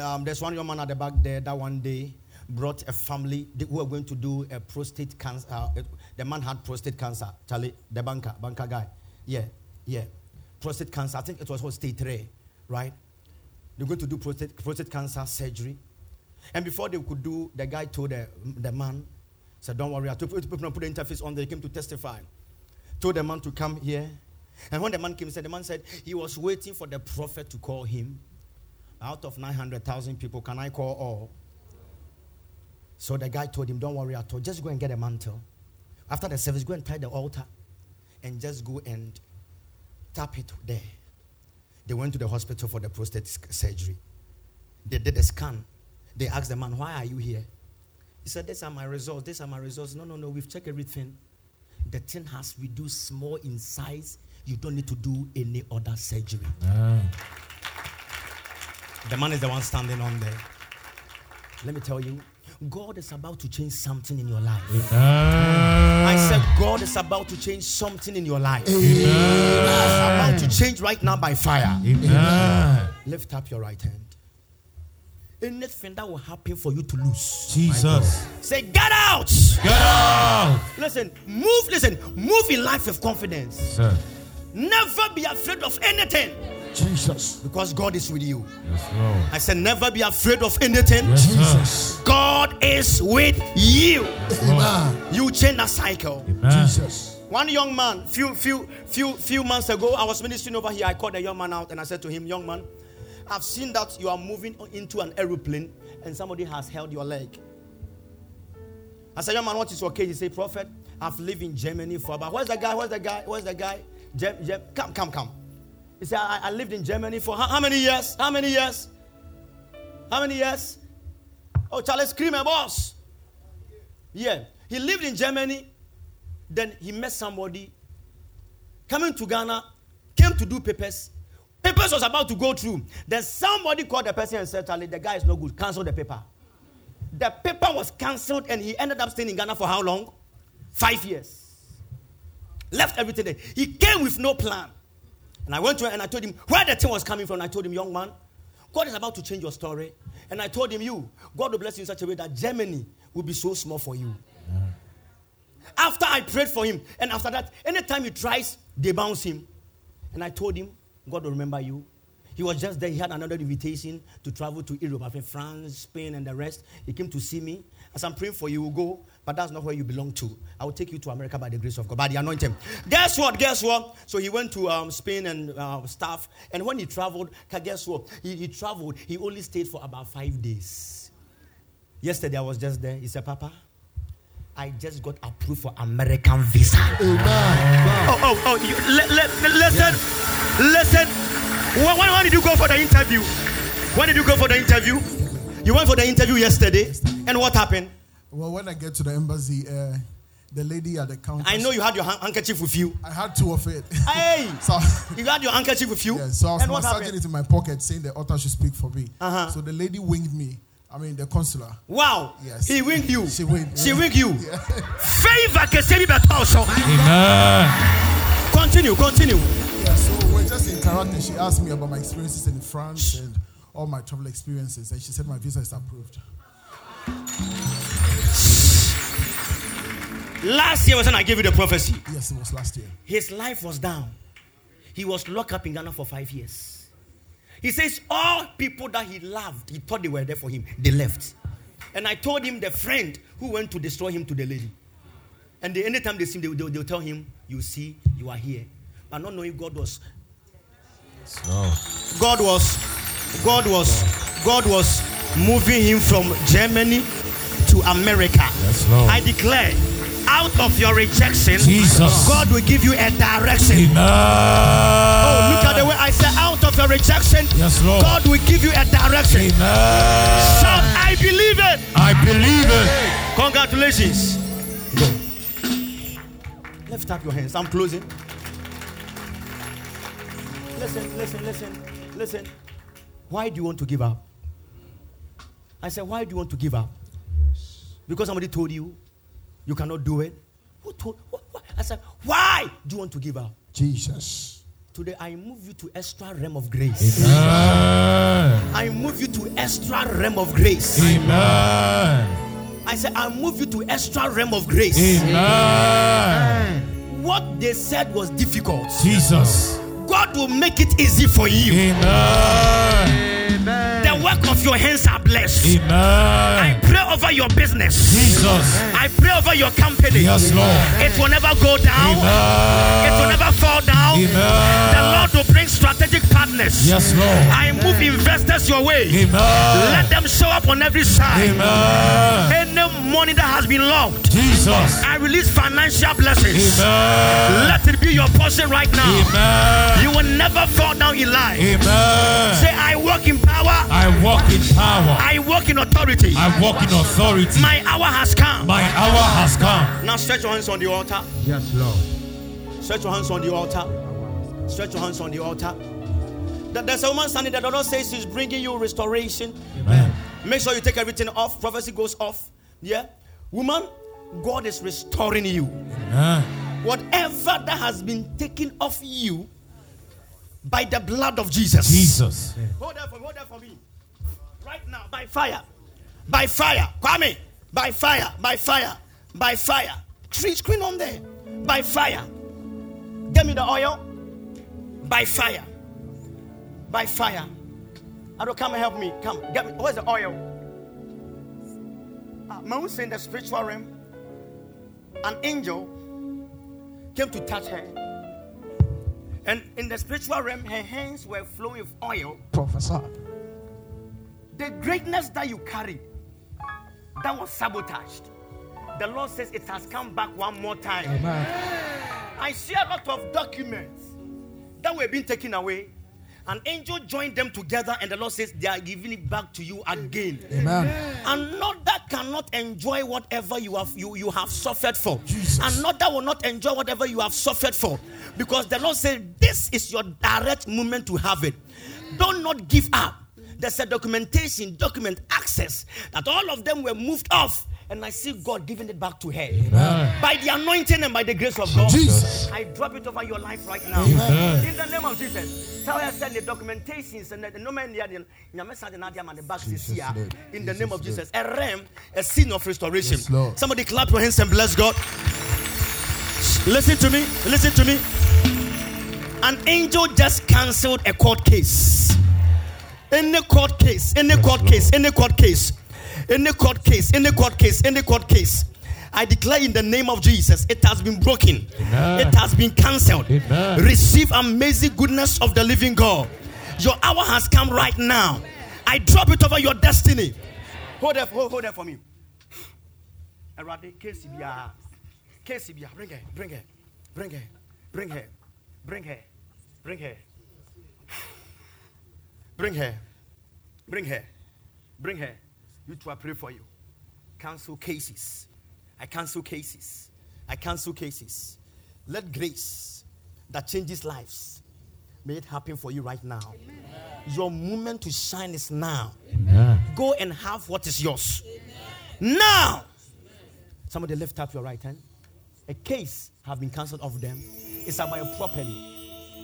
um, there's one young man at the back there that one day brought a family who were going to do a prostate cancer. Uh, the man had prostate cancer. Charlie, the banker, banker guy. Yeah, yeah. Prostate cancer. I think it was called stage three, right? They're going to do prostate, prostate cancer surgery. And before they could do, the guy told the, the man, said, Don't worry, I told people to put the interface on, they came to testify. Told the man to come here. And when the man came, said the man said he was waiting for the prophet to call him. Out of 900,000 people, can I call all? So the guy told him, Don't worry at all, just go and get a mantle. After the service, go and tie the altar and just go and tap it there. They went to the hospital for the prostate surgery. They did a scan. They asked the man, Why are you here? He said, These are my results. These are my results. No, no, no. We've checked everything. The thing has reduced small in size. You don't need to do any other surgery. Ah. The man is the one standing on there. Let me tell you, God is about to change something in your life. Ah. I said, God is about to change something in your life. About to change right now by fire. Amen. Lift up your right hand. Anything that will happen for you to lose, Jesus. say, Get out. Get out. Listen, move, listen, move in life with confidence. Sir. Never be afraid of anything Jesus. because God is with you. Yes, Lord. I said, Never be afraid of anything. Yes, sir. God is with you. Amen. You change that cycle. Amen. Jesus. One young man, few few few few months ago, I was ministering over here. I called a young man out and I said to him, "Young man, I've seen that you are moving into an aeroplane and somebody has held your leg." I said, "Young man, what is your case?" He said, "Prophet, I've lived in Germany for about. Where's the guy? Where's the guy? Where's the guy? Gem, Gem, come, come, come." He said, I, I lived in Germany for how, how many years? How many years? How many years? Oh, Charles Screamer, boss. Yeah. He lived in Germany. Then he met somebody coming to Ghana, came to do papers. Papers was about to go through. Then somebody called the person and said, Charlie, the guy is no good. Cancel the paper. The paper was cancelled and he ended up staying in Ghana for how long? Five years. Left everything there. He came with no plan. And I went to him and I told him where the thing was coming from. I told him, young man, God is about to change your story. And I told him, you, God will bless you in such a way that Germany will be so small for you. Yeah. After I prayed for him, and after that, anytime he tries, they bounce him. And I told him, God will remember you. He was just there. He had another invitation to travel to Europe, I think France, Spain, and the rest. He came to see me. As I'm praying for you, will go, but that's not where you belong to. I will take you to America by the grace of God, by the anointing. Guess what? Guess what? So he went to um, Spain and uh, stuff. And when he traveled, guess what? He, he traveled. He only stayed for about five days. Yesterday I was just there. He said, Papa, I just got approved for American visa. Amen. Oh, oh, oh! You, let, let, listen, listen. When, when did you go for the interview? When did you go for the interview? You went for the interview yesterday, and what happened? Well, when I get to the embassy, uh, the lady at the counter. I know you had your handkerchief with you. I had two of it. Hey, so you had your handkerchief with you. Yeah, so I was massaging it in my pocket, saying the author should speak for me. Uh-huh. So the lady winged me. I mean, the consular. Wow. Yes. He winged you. She winged. She yeah. winged you. Yeah. Favor can say Amen. Continue. Continue. Yeah. So we're just interacting. She asked me about my experiences in France and all my travel experiences, and she said my visa is approved. Last year was when I gave you the prophecy. Yes, it was last year. His life was down. He was locked up in Ghana for five years. He says all people that he loved, he thought they were there for him, they left. And I told him the friend who went to destroy him to the lady. And they, anytime they see him, they, will they'll tell him, You see, you are here. But not knowing God was. No. God was God was God was moving him from Germany to America. Yes. I declare out of your rejection, Jesus. God will give you a direction. Amen. Oh, look at the way I said out of your rejection, yes, Lord. God will give you a direction. Amen. Shout, I believe it. I believe it. Congratulations. Go. Lift up your hands. I'm closing. Listen, listen, listen, listen. Why do you want to give up? I said, Why do you want to give up? Yes. Because somebody told you you cannot do it. Who told? What, what? I said, Why do you want to give up? Jesus. Today I move you to extra realm of grace. Amen. I move you to extra realm of grace. Amen. I said, I move you to extra realm of grace. Amen. What they said was difficult. Jesus. God will make it easy for you. Amen. The work of your hands are blessed. Amen. I pray over your business. Jesus. I pray over your company. Yes, Lord. It will never go down. Amen. It will never fall down. Amen. The Lord strategic partners. Yes, Lord. I move investors your way. Amen. Let them show up on every side. Amen. Any money that has been locked. Jesus. I release financial blessings. Amen. Let it be your portion right now. Amen. You will never fall down in life. Amen. Say, I walk in power. I walk in power. I walk in authority. I walk in authority. My hour has come. My hour has come. Now stretch your hands on the altar. Yes, Lord. Stretch your hands on the altar. Stretch your hands on the altar. There's a woman standing there. The Lord says she's bringing you restoration. Amen. Make sure you take everything off. Prophecy goes off. Yeah. Woman, God is restoring you. Amen. Whatever that has been taken off you by the blood of Jesus. Jesus. Hold that for me. Hold that for me. Right now, by fire. By fire. Kwame. By fire. By fire. By fire. Three screen on there. By fire. Get me the oil. By fire. By fire. I don't come and help me. Come. Get me. Where's the oil? Uh, Moses in the spiritual realm. An angel came to touch her. And in the spiritual realm, her hands were flowing with oil. Professor. The greatness that you carry, that was sabotaged. The Lord says it has come back one more time. Amen. I see a lot of documents that were being taken away. An angel joined them together, and the Lord says they are giving it back to you again. Amen. Another cannot enjoy whatever you have you, you have suffered for. Jesus. Another will not enjoy whatever you have suffered for. Because the Lord said, This is your direct moment to have it. Do not give up. There's a documentation, document access that all of them were moved off. And I see God giving it back to her. By the anointing and by the grace of God. Jesus. I drop it over your life right now. Amen. In the name of Jesus. Tell her send the documentations and the no man near the nyame sa de na de ama ne back Jesus' this year. In the name of Jesus'. A realm, a scene of restoration. Yes, Somebody clap your hands and bless God. Listen to me. Listen to me. An angel just cancelled a court case. Any court case, any court case, any court case, any court case, any court case, any court case. I declare in the name of Jesus, it has been broken. Amen. It has been cancelled. Receive amazing goodness of the living God. Your hour has come right now. I drop it over your destiny. Hold there, hold, hold there for me. Case biya. Bring her, bring her, bring her, bring her, bring her, bring her. Bring her, bring her, bring her. You two, I pray for you. Cancel cases. I cancel cases. I cancel cases. Let grace that changes lives may it happen for you right now. Your moment to shine is now. Amen. Go and have what is yours. Now. Somebody lift up your right hand. A case have been cancelled of them. It's about your property.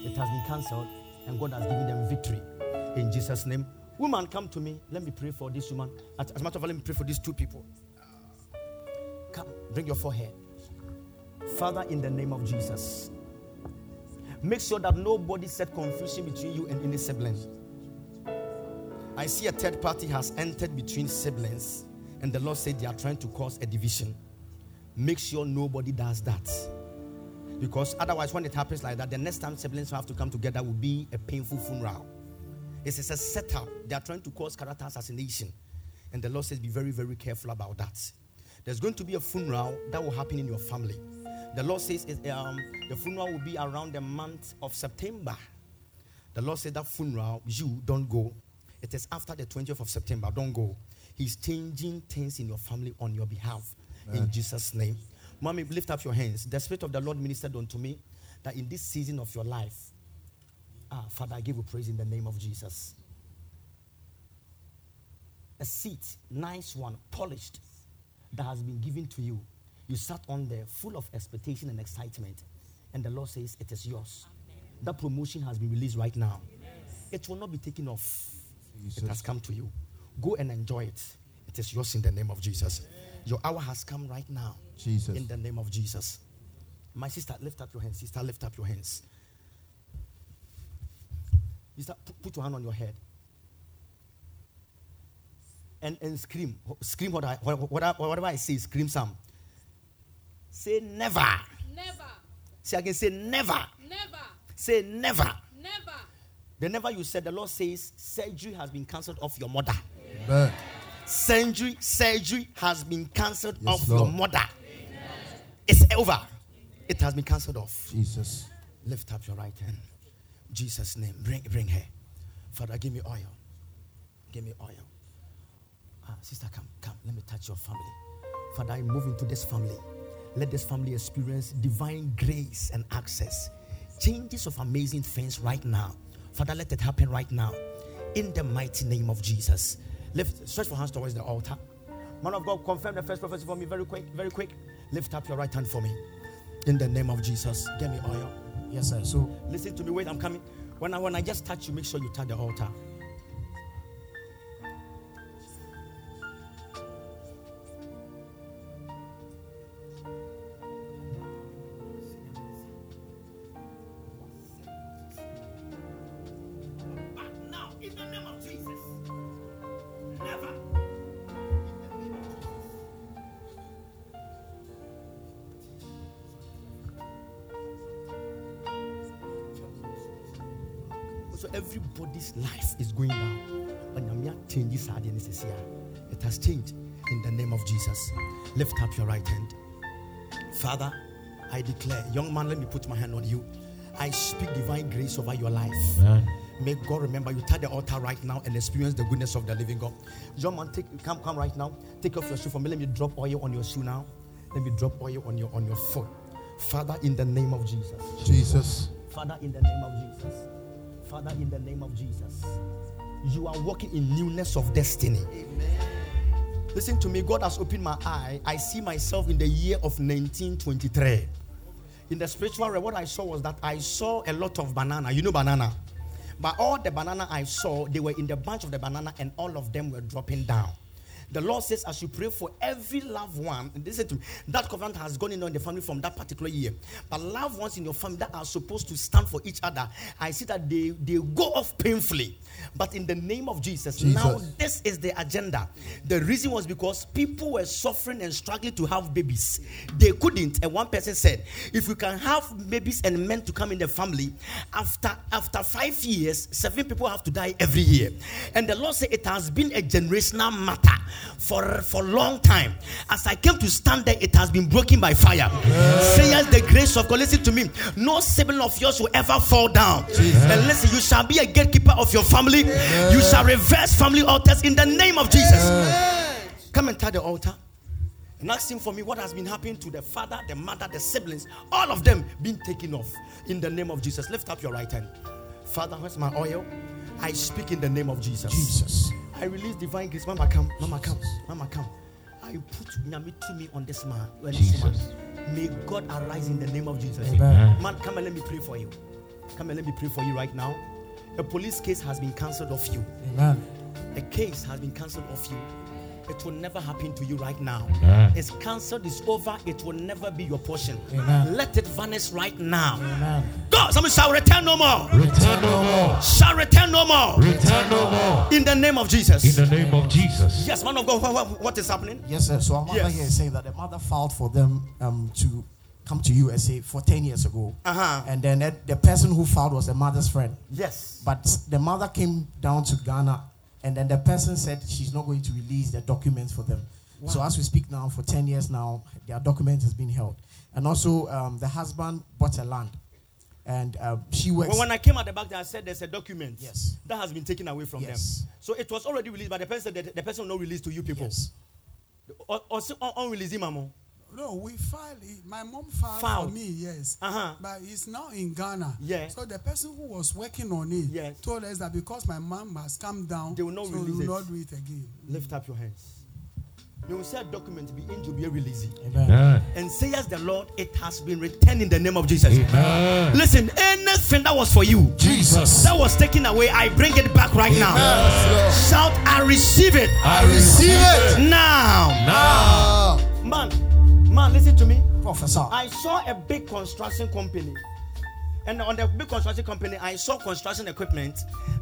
It has been cancelled, and God has given them victory. In Jesus' name. Woman, come to me. Let me pray for this woman. As as matter of fact, let me pray for these two people. Come, bring your forehead. Father, in the name of Jesus, make sure that nobody set confusion between you and any sibling. I see a third party has entered between siblings, and the Lord said they are trying to cause a division. Make sure nobody does that. Because otherwise, when it happens like that, the next time siblings have to come together will be a painful funeral. It is a setup. They are trying to cause character assassination. And the Lord says, be very, very careful about that. There's going to be a funeral that will happen in your family. The Lord says um, the funeral will be around the month of September. The Lord said that funeral, you don't go. It is after the 20th of September. Don't go. He's changing things in your family on your behalf. In Jesus' name. Mommy, lift up your hands. The Spirit of the Lord ministered unto me that in this season of your life, ah, Father, I give you praise in the name of Jesus. A seat, nice one, polished, that has been given to you. You sat on there full of expectation and excitement. And the Lord says, It is yours. That promotion has been released right now. It will not be taken off. It has come to you. Go and enjoy it. It is yours in the name of Jesus. Your hour has come right now. Jesus. In the name of Jesus. My sister, lift up your hands. Sister, lift up your hands. Sister, pu- put your hand on your head. And, and scream. Scream what I, what- whatever, whatever I say, scream some. Say never. Never, Say again, say never. never, Say never. never. The never you said, the Lord says, surgery has been cancelled off your mother. Amen. Surgery, surgery has been cancelled Yes, off your Lord. mother. It's over. It has been cancelled off. Jesus. Lift up your right hand. Jesus' name. Bring, bring her. Father, give me oil. Give me oil. Ah, sister, come, come. Let me touch your family. Father, I move into this family. Let this family experience divine grace and access. Changes of amazing things right now. Father, let it happen right now. In the mighty name of Jesus. Lift, stretch your hands towards the altar. Man of God, confirm the first prophecy for me very quick, very quick. Lift up your right hand for me. In the name of Jesus. Give me oil. Yes, sir. So, Listen to me. Wait, I'm coming. When I when I just touch you, make sure you touch the altar. Life is going down. But Nyamia changes It has changed in the name of Jesus. Lift up your right hand. Father, I declare, young man, let me put my hand on you. I speak divine grace over your life. Amen. May God remember you. Touch the altar right now and experience the goodness of the living God. Young man, take come, come right now. Take off your shoe for me. Let me drop oil on your shoe now. Let me drop oil on your on your foot. Father, in the name of Jesus. Jesus. Father, in the name of Jesus. Father, in the name of Jesus. You are walking in newness of destiny. Amen. Listen to me. God has opened my eye. I see myself in the year of 1923. In the spiritual realm, what I saw was that I saw a lot of banana. You know banana? But all the banana I saw, they were in the bunch of the banana, and all of them were dropping down. The Lord says, as you pray for every loved one, listen to me, that covenant has gone in on the family from that particular year. But loved ones in your family that are supposed to stand for each other, I see that they, they go off painfully. But in the name of Jesus, Jesus, now this is the agenda. The reason was because people were suffering and struggling to have babies. They couldn't. And one person said, if you can have babies and men to come in the family, after after five years, seven people have to die every year. And the Lord said it has been a generational matter for for long time. As I came to stand there, it has been broken by fire. Say as the grace of God. Listen to me. No sibling of yours will ever fall down. And listen, you shall be a gatekeeper of your family. You shall reverse family altars in the name of Jesus. Come and tie the altar and ask him for me what has been happening to the father, the mother, the siblings, all of them being taken off in the name of Jesus. Lift up your right hand. Father, where's my oil? I speak in the name of Jesus. Jesus. I release divine grace. Mama, come. Mama, come. Mama, come. I put Nyami to me on this man. Jesus. Man. May God arise in the name of Jesus. Amen. Man, come and let me pray for you. Come and let me pray for you right now. A police case has been cancelled off you. Amen. A case has been cancelled off you. It will never happen to you right now. Amen. It's cancelled, it's over, it will never be your portion. Amen. Let it vanish right now. Amen. God, somebody shall return no more. Return no more. Shall return no more. Return no more. In the name of Jesus. In the name of Jesus. Yes, man of God, what, what, what is happening? Yes, sir. So our mother yes. here is saying that the mother filed for them um, to come to USA for 10 years ago. Uh-huh. And then the person who filed was the mother's friend. Yes. But the mother came down to Ghana and then the person said she's not going to release the documents for them. Wow. So as we speak now, for 10 years now, their document has been held. And also, um, the husband bought a land. And uh, she works. Well, when I came at the back there, I said there's a document yes. that has been taken away from yes. them. So it was already released, but the person the, the person not released to you people. Yes. Or, or, or unreleased, Mamo. No, we filed it. My mom filed, filed. for me, yes. Uh-huh. But it's now in Ghana. Yeah. So the person who was working on it yes. told us that because my mom has come down, they will not so release will it. not do it again. Lift up your hands. You will see a document be angel be released. Amen. And say as the Lord, it has been returned in the name of Jesus. Amen. Listen, anything that was for you, Jesus, that was taken away, I bring it back right Amen. now. Shout, I receive it. I receive it now. Now. Man, man, listen to me. Professor. I saw a big construction company. And on the big construction company, I saw construction equipment.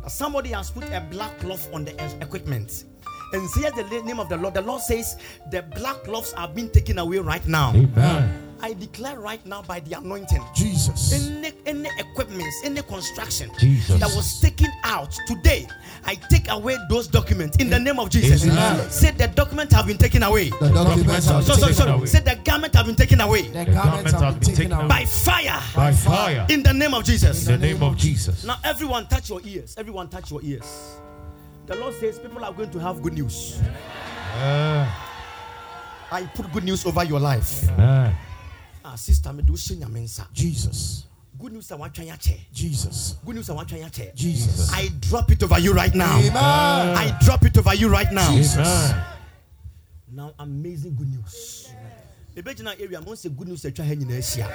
Somebody has put a black cloth on the equipment. And see the name of the Lord. The Lord says the black cloths are being taken away right now. Amen. I declare right now by the anointing. Jesus. Any any equipment, any construction Jesus. that was taken out today, I take away those documents in the name of Jesus. Amen. Say the documents have been taken away. The documents have so, been so, taken so, away. Say the garment have been taken away. The garments have been taken away. By fire. By fire. In the name of Jesus. In the name of Jesus. Now everyone touch your ears. Everyone touch your ears. The Lord says people are going to have good news. Uh, I put good news over your life. uh, Ah, sister, me do mensa. Jesus. Good news I want to. Jesus. Good news I want to. Jesus. I drop it over you right now. Amen. I drop it over you right now. Amen. Now amazing good news. Ebegyina area mo say good news atwa ha nyina ahyia.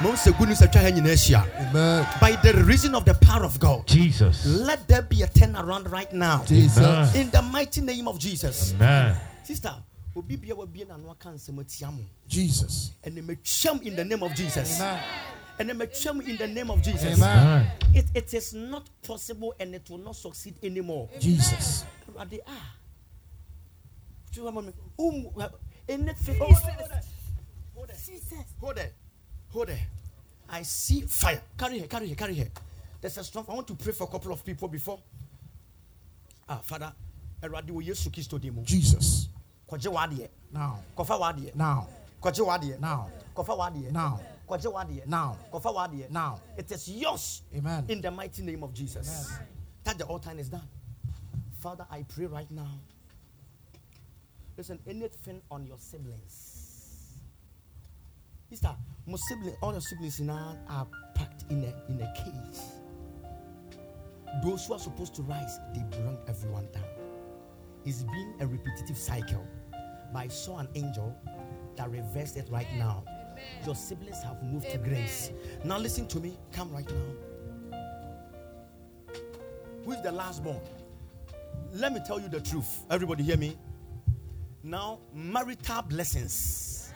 Mo say good news atwa ha nyina ahyia. Amen. By the reason of the power of God. Jesus. Let there be a turnaround right now. Jesus. In the mighty name of Jesus. Amen. Sister, obi bia wa bia na no aka nsɛm atia mo. Jesus. And they may metwam in the name of Jesus. Amen. And they may metwam in the name of Jesus. Amen. It, it is not possible and it will not succeed anymore. Jesus. Awurade, ah. Tí wọ́n mọ̀ mi, um, anything. Oh, hold it. Hold it. Hold it. Hold it. I see fire. Carry here, carry here, carry here. there's a strong. I want to pray for a couple of people before. Ah, Father, Eradi wo Yesu Kristo di mu. Jesus. Kwaje wadeɛ. Now. Kɔfa wadeɛ. Now. Kwaje wadeɛ. Now. Kɔfa wadeɛ. Now. Kwaje wadeɛ. Now. Kɔfa wadeɛ. Now. It is yours. Amen. In the mighty name of Jesus. That the altar is done. Father, I pray right now. Listen, anything on your siblings. Sister, my siblings, all your siblings now are packed in a in a cage. Those who are supposed to rise, they bring everyone down. It's been a repetitive cycle. But I saw an angel that reversed it right now. Your siblings have moved to grace. Now listen to me. Come right now. Who is the last born? Let me tell you the truth. Everybody hear me? Now, marital blessings.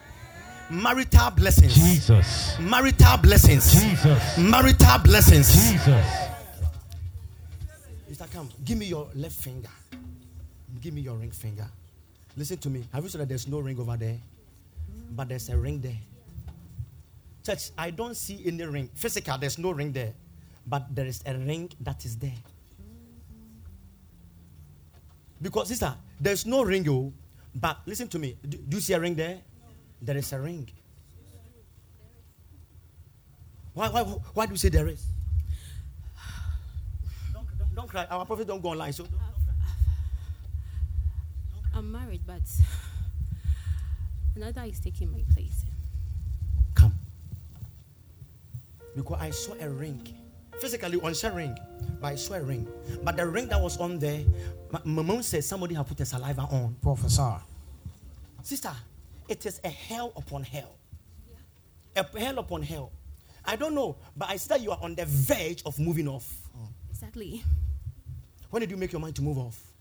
Marital blessings. Jesus. Marital blessings. Jesus. Marital blessings. Jesus. Mr. Come, give me your left finger. Give me your ring finger. Listen to me. Have you seen that there's no ring over there? But there's a ring there. Church, I don't see any ring. Physical, there's no ring there. But there is a ring that is there. Because, sister, there's no ring, oh, but listen to me. Do, do you see a ring there? There is a ring. Why, why, why do you say there is? Don't, don't, don't cry. Our prophet don't go online. So don't. I'm married, but another is taking my place. Come. Because I saw a ring. Physically, on a ring. But I saw a ring. But the ring that was on there, my, my mom said somebody had put a saliva on. Professor. Sister, it is a hell upon hell. A hell upon hell. I don't know, but I see that you are on the verge of moving off. Exactly. When did you make your mind to move off?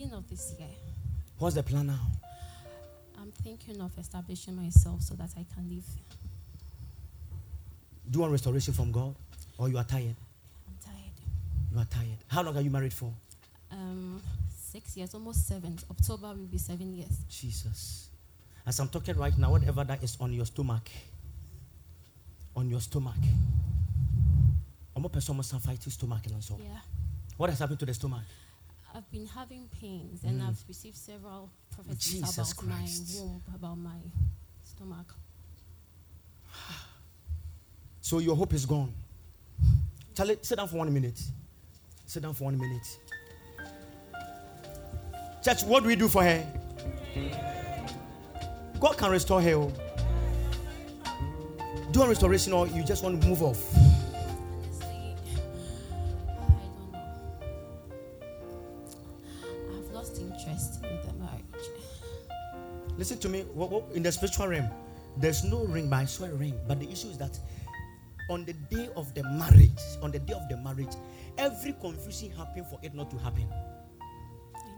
Beginning of this year, What's the plan now? I'm thinking of establishing myself so that I can live. Do you want restoration from God? Or you are tired? I'm tired. You are tired. How long are you married for? Um, six years, almost seven. October will be seven years. Jesus. As I'm talking right now, whatever that is on your stomach, on your stomach. I'm not person must fight stomach and so. Yeah. What has happened to the stomach? I've been having pains and mm. I've received several prophecies Jesus about Christ. my womb, about my stomach. So your hope is gone. Charlie, sit down for one minute. Sit down for one minute. Church, what do we do for her? God can restore her. oh. Do a restoration or you just want to move off? Listen to me. What, what, in the spiritual realm, there's no ring, but I saw a ring. But the issue is that on the day of the marriage, on the day of the marriage, every confusion happened for it not to happen.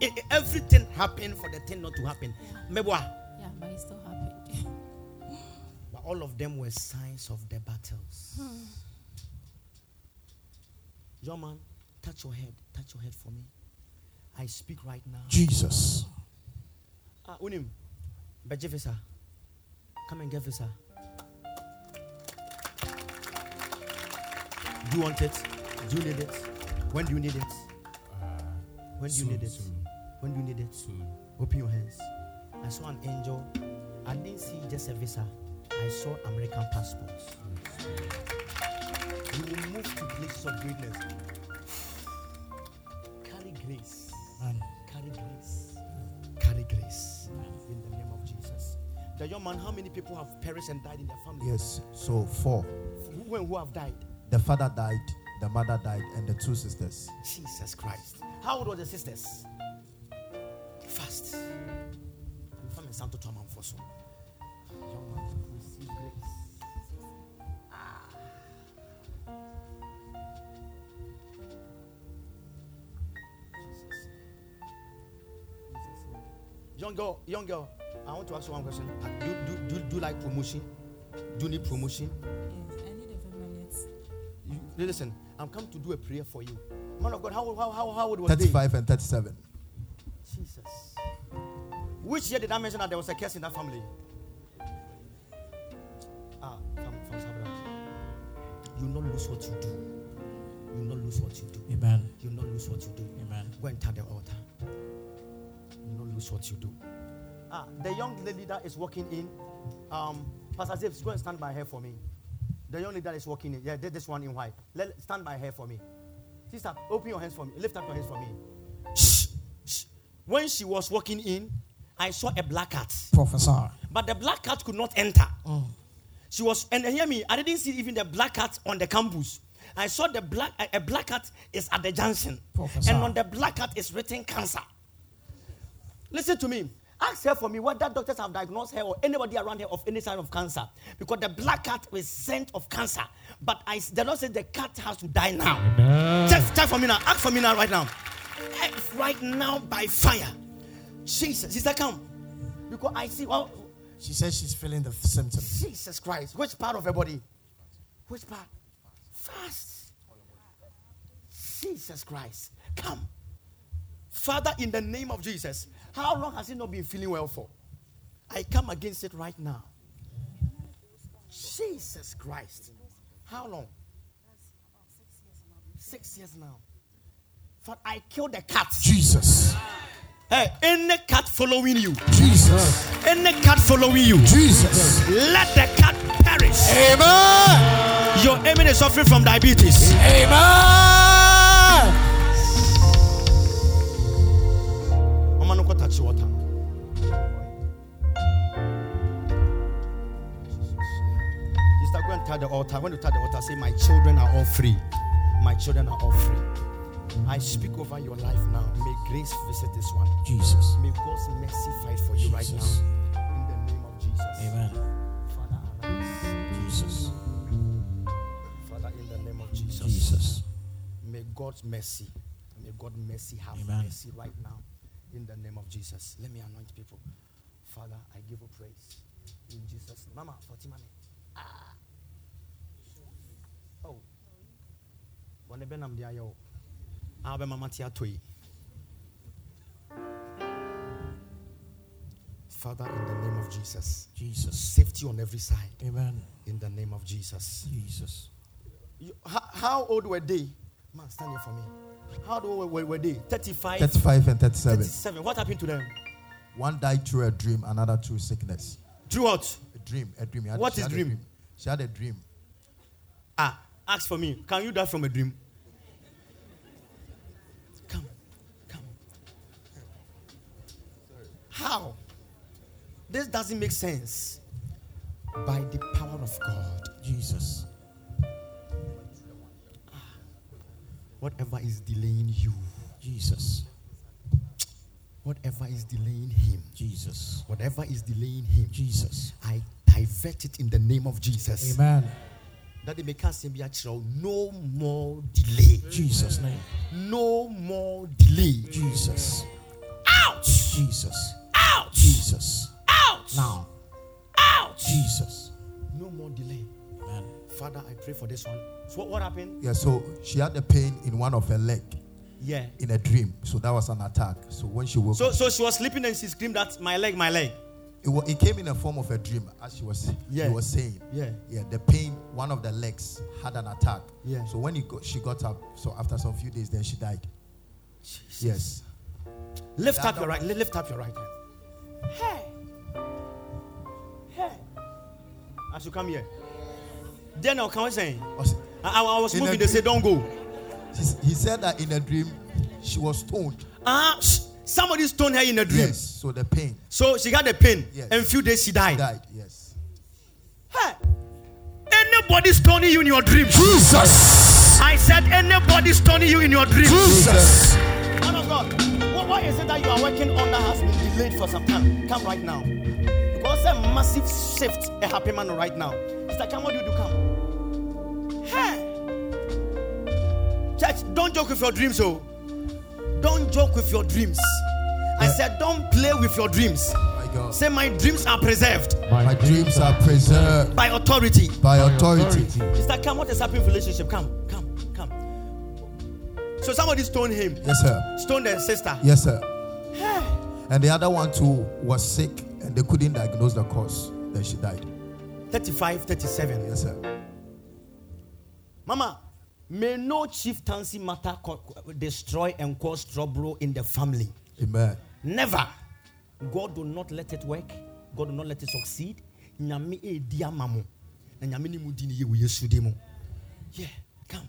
E- everything happened for the thing not to happen. Mebwa. Yeah, but it still happened. But all of them were signs of the battles. Young man, touch your head. Touch your head for me. I speak right now. Jesus. Ah, unim. Beje visa. Come and get visa. Do you want it? Do you need it? When do you need it? When do you need it? When do you need it? Open your hands. I saw an angel. I didn't see just a visa. I saw American passports. You will move to places of greatness. Young man, how many people have perished and died in their family? Yes. So four. Who and who have died? The father died, the mother died, and the two sisters. Jesus Christ. How old were the sisters? Fast. I'm Santo Thomas for so. Young man, receive grace. Ah. Jesus. Jesus. Young girl, young girl, want to ask you one question. Uh, Do, do, do, do you like promotion? Do you need promotion? Yes, I need a few minutes. You, listen, I'm come to do a prayer for you. Man of God, how, how, how, how old was they? 35 and 37. Jesus. Which year did I mention that there was a curse in that family? Ah, from, from Sabra. You not lose what you do. You not lose what you do. Amen. You not lose what you do. Amen. Go and tell the altar. You not lose what you do. Ah, the young lady that is walking in, um, Pastor Zips, go and stand by her for me. The young lady that is walking in, yeah, this one in white. Let stand by her for me. Sister, open your hands for me. Lift up your hands for me. Shh, shh. When she was walking in, I saw a black cat. Professor. But the black cat could not enter. Mm. She was, and hear me, I didn't see even the black cat on the campus. I saw the black, a, black cat is at the junction. Professor. And on the black cat is written cancer. Listen to me. Ask her for me whether doctors have diagnosed her or anybody around her of any sign of cancer. Because the black cat is scent of cancer. But I, the Lord said the cat has to die now. Check, check for me now. Ask for me now, right now. Right now, by fire. Jesus. Sister, come. Because I see. Well, she says she's feeling the symptoms. Jesus Christ. Which part of her body? Which part? Fast. Jesus Christ. Come. Father, in the name of Jesus, how long has he not been feeling well for? I come against it right now. Jesus Christ. How long? Six years now. But I killed the cat. Jesus. Hey, any cat following you. Jesus. Any cat following you. Jesus. Let the cat perish. Amen. Your enemy is suffering from diabetes. Amen. Water. Sister, go and tell the altar. When you tell the altar, say, My children are all free. My children are all free. I speak over your life now. May grace visit this one. Jesus. May God's mercy fight for you Jesus. right now. In the name of Jesus. Amen. Father, arise. Jesus. Father, in the name of Jesus. Jesus. May God's mercy, may God's mercy have Amen. mercy right now in the name of Jesus. Let me anoint people. Father, I give you praise in Jesus' name. Mama, 40 money. Ah. Oh. One benam dia yo. Abe mama tia toy. Father, in the name of Jesus. Jesus. Safety on every side. Amen. In the name of Jesus. Jesus. You, how, how old were they? Man, stand here for me. How old were, were they? 35? 35 and 37. 37. What happened to them? One died through a dream, another through sickness. Through what? A dream. A dream. Had, what is dream? dream? She had a dream. Ah, ask for me. Can you die from a dream? Come. Come. How? This doesn't make sense. By the power of God. Jesus. Whatever is delaying you, Jesus. Whatever is delaying him, Jesus. Whatever is delaying him, Jesus. I divert it in the name of Jesus. Amen. That they make us no more delay. Jesus' name. No more delay. Jesus. Ouch. Jesus. Ouch. Jesus. Ouch. Now. Ouch. Jesus. No more delay. Amen. Father, I pray for this one. So what, what happened? Yeah, so she had a pain in one of her leg. Yeah. In a dream. So that was an attack. So when she woke so, up, So she was sleeping and she screamed that my leg, my leg. It, it came in the form of a dream, as she was yeah. was saying. Yeah. Yeah. The pain, one of the legs had an attack. Yeah. So when he got, she got up, so after some few days, then she died. Jesus. Yes. Lift up your right. Lift up your right hand. Hey. Hey. As you come here. Then I'll come saying. I, I was moving. They said, "Don't go." He said that in a dream, she was stoned. Ah, uh, somebody stoned her in a dream. Yes. So the pain. So she got the pain. Yes. And a few days she died. She died. Yes. Hey. Anybody stoning you in your dream? Jesus. I said anybody stoning you in your dream. Jesus. Man of God, why is it that you are working on that has been delayed for some time? Come right now. Because a massive shift a happy man right now. It's like, come, what do you do? Come. Hey. Church, don't joke with your dreams, oh. Don't joke with your dreams. I said, don't play with your dreams. My God. Say, my dreams are preserved. My, my dreams are preserved by authority. By authority. Sister, come. What is happening in relationship? Come, come, come. So somebody stoned him. Yes, sir. Stoned their sister. Yes, sir. and the other one too was sick, they couldn't diagnose the cause. Then she died. 35, 37. Yes, sir. Mama, May no chieftaincy matter destroy and cause trouble in the family. Amen. Never. God will not let it work. God will not let it succeed. Nyame edi ama mo. Na nyame ni mu di ni ye wo Yesu di mu. Yeah, come.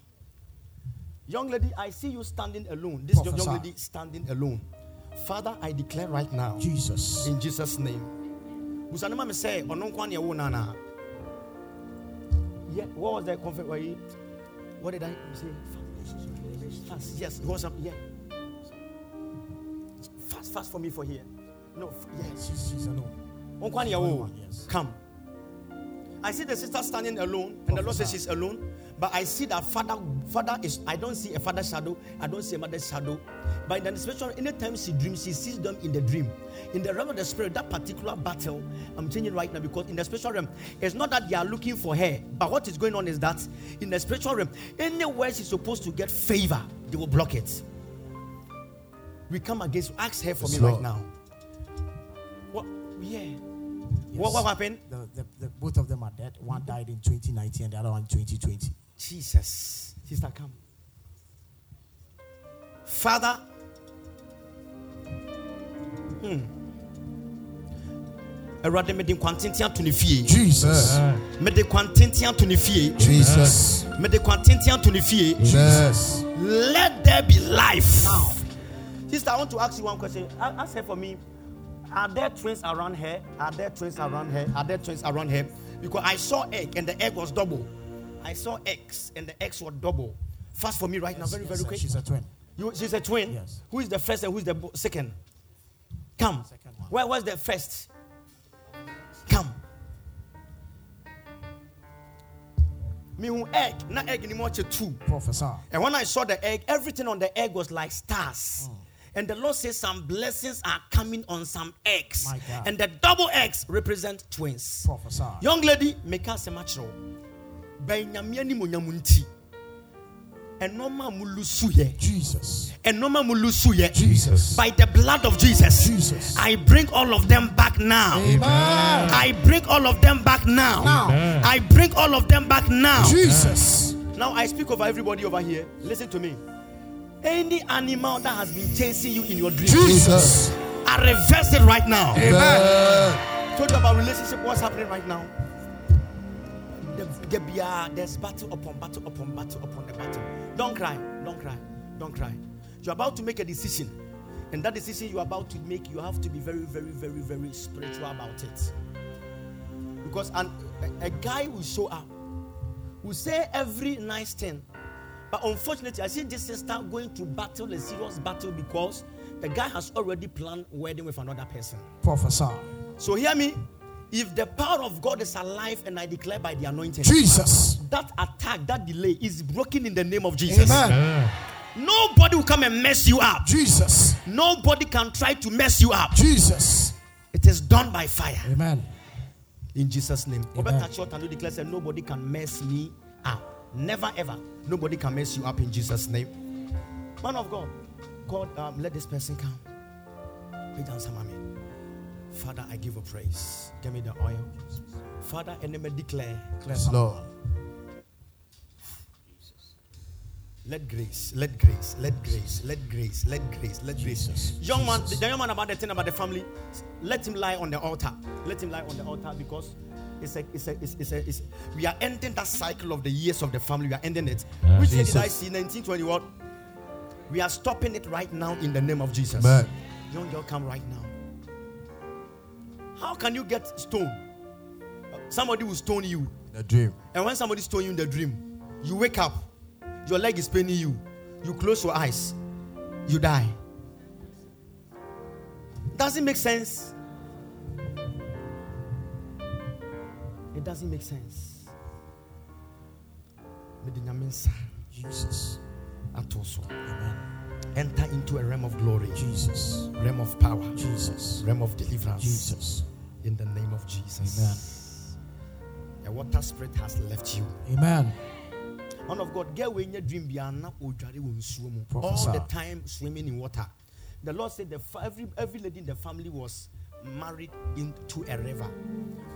Young lady, I see you standing alone. This young lady standing alone. Father, I declare right now Jesus. in Jesus' name. Busanema me say, ono nkwa ne wo nana. Yeah, what was that comfort where what did I say? Fast. Yes, it was up. Yeah. Fast, fast for me for here. No, yes. She's, she's alone. Onkwa ne Only yes. Come. I see the sister standing alone, and the Lord says she's alone. But I see that father, father is. I don't see a father shadow. I don't see a mother shadow. But in the spiritual, anytime she dreams, she sees them in the dream. In the realm of the spirit, that particular battle, I'm changing right now because in the spiritual realm, it's not that they are looking for her, but what is going on is that in the spiritual realm, anywhere she's supposed to get favor, they will block it. We come against. Ask her for Yes, me right now. What? Yeah. Yes. What, what happened? The, the, the, both of them are dead. One died in 2019 and the other one in 2020. Jesus. Sister, come. Father, hmm. Awurade mede nkwantentea to ne fie Jesus. mede kwantentea to ne fie Jesus. mede kwantentea to ne fie Jesus. let there be life now sister i want to ask you one question A- ask her for me are there twins around her are there twins around her are there twins around her because i saw egg and the egg was double i saw eggs and the eggs were double fast for me right now very Yes, very sir. quick She's a twin. you, she's a twin Yes. who is the first and who is the bo- second come Second one. where was the first come me who egg na egg ni mo two Prophesy. and when I saw the egg, everything on the egg was like stars. Hmm. And the Lord says some blessings are coming on some eggs. And the double eggs represent twins. Prophesy. Young lady, make us a matro. Benyamia ni munyamunti. And normal mulusuye. Jesus. And normal mulusuye. Jesus. By the blood of Jesus. Jesus. I bring all of them back now. Amen. I bring all of them back now. Now. I bring all of them back now. Jesus. Now I speak over everybody over here. Listen to me. Any animal that has been chasing you in your dreams, Jesus. I reverse it right now. Amen. Told you about relationship. What's happening right now? The, the, yeah, there's battle upon battle upon battle upon the battle. Don't cry. Don't cry. Don't cry. You're about to make a decision, and that decision you're about to make, you have to be very, very, very, very spiritual about it. Because an, a, a guy will show up, will say every nice thing, but unfortunately, I see this sister going to battle a serious battle because the guy has already planned wedding with another person. Prophesy. So hear me. If the power of God is alive and I declare by the anointing, Jesus. that attack, that delay is broken in the name of Jesus. Amen. Nobody will come and mess you up. Jesus. Nobody can try to mess you up. Jesus. It is done by fire. Amen. In Jesus' name. Amen. Robert Short and declare say, nobody can mess me up. Never ever. Nobody can mess you up in Jesus' name. Man of God, God, um, let this person come. Page answer, mommy. Father, I give you praise. Give me the oil. Father, enemy declare. Yes, Lord. Let grace, let grace, let grace, let grace, let grace, let grace. Young man, the young man about the thing about the family, let him lie on the altar. Let him lie on the altar because it's a, it's a, it's, it's a, it's, we are ending that cycle of the years of the family. We are ending it. Ah, Which year did I see? 1920 what? We are stopping it right now in the name of Jesus. Amen. Young girl, come right now. How can you get stoned? Somebody will stone you. In a dream. And when somebody stone you in the dream, you wake up, your leg is paining you, you close your eyes, you die. Does it make sense? It doesn't make sense. Mede Nyame nsa Jesus. Amen. Enter into a realm of glory, Jesus. realm of power, Jesus. realm of deliverance. Jesus. In the name of Jesus. Amen. The water spirit has left you. Amen. Man of God, get when your dream be na odware wo nsuo mu. All the time swimming in water. The Lord said fa- every every lady in the family was married into a river,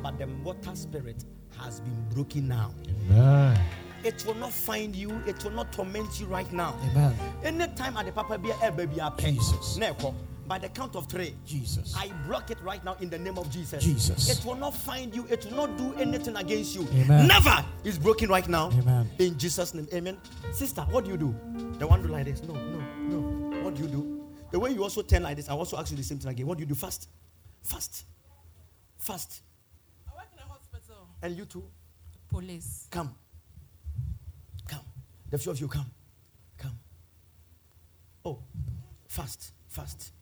but the water spirit has been broken now. Amen. it will not find you, it will not torment you right now. Amen. Anytime at the papa be a baby, Jesus. Neko by the count of three. Jesus. I block it right now in the name of Jesus. Jesus. It will not find you. It will not do anything against you. Amen. Never. It's broken right now. Amen. In Jesus' name. Amen. Sister, what do you do? The one do like this. No, no, no. What do you do? The way you also turn like this, I also ask you the same thing again. What do you do? Fast. Fast. Fast. I work in a hospital. And you too? Police. Come. Come. The few of you come. Come. Oh, fast, fast.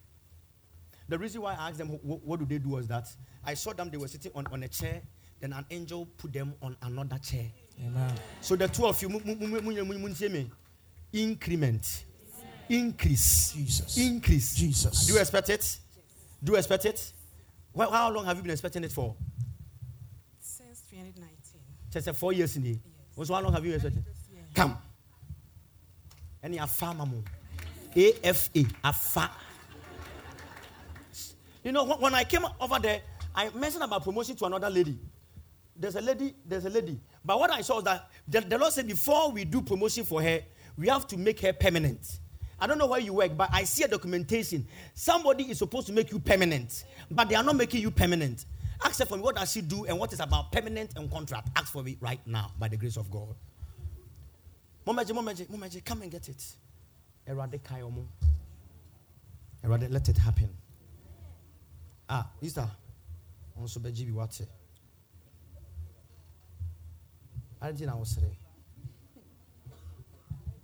The reason why I asked them what, what, do they do was that I saw them, they were sitting on, on a chair, then an angel put them on another chair. Amen. So the two of you, increment, increase, Jesus, increase. Jesus. Do you expect it? Do you expect it? Well, how long have you been expecting it for? Since 2019. Just four years in here. Yes. how long have you been expecting? Come. Any afa mamu. AFA, afa. You know, when I came over there, I mentioned about promotion to another lady. There's a lady, there's a lady. But what I saw was that the, the Lord said before we do promotion for her, we have to make her permanent. I don't know where you work, but I see a documentation. Somebody is supposed to make you permanent, but they are not making you permanent. Ask her for me, what does she do and what is about permanent and contract? Ask for me right now by the grace of God. Momaji, Momaji, Momaji, come and get it. Erade Kayomo. Erade, let it happen. Ah, Easter. Also, Beji wate. I didn't know say.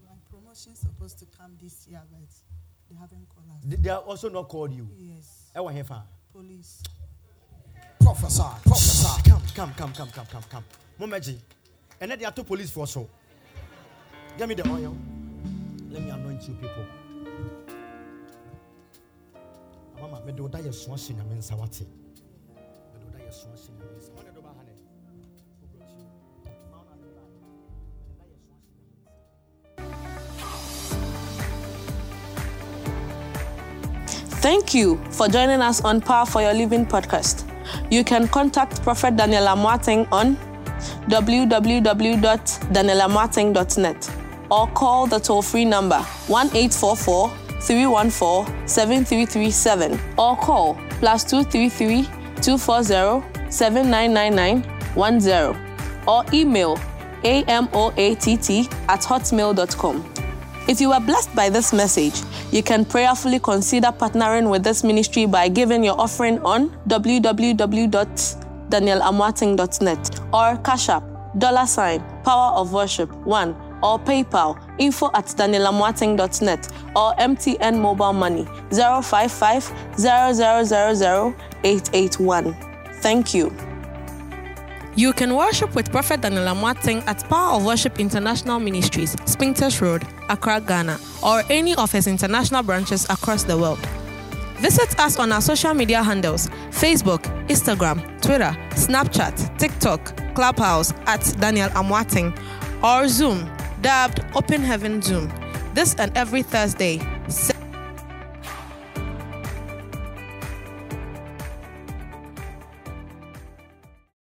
My promotion supposed to come this year, but they haven't called us. They, they are also not called you. Yes. Ewa hefa. Police. Prophesy, prophesy. Come, come, come, come, come, come, come. Momaji. And then they are two police for so. Give me the oil. Let me anoint you people. Mama da nyame nsa wate da nyame nsa Thank you for joining us on Power for Your Living podcast. You can contact Prophet Daniel Amoateng on www.danielamoateng.net or call the toll free number 1844 314 7337 or call plus 233 240 7999 or email amoatt at hotmail.com. If you were blessed by this message, you can prayerfully consider partnering with this ministry by giving your offering on www.danielamoateng.net or Cash App, dollar sign, power of worship 1 or PayPal info at danielamoateng.net or MTN mobile money 055 881. Thank you. You can worship with Prophet Daniel Amoateng at Power of Worship International Ministries, Spintex Road, Accra, Ghana, or any of his international branches across the world. Visit us on our social media handles Facebook, Instagram, Twitter, Snapchat, TikTok, Clubhouse at Daniel Amoateng, or Zoom, dubbed Open Heaven Zoom. This and every Thursday.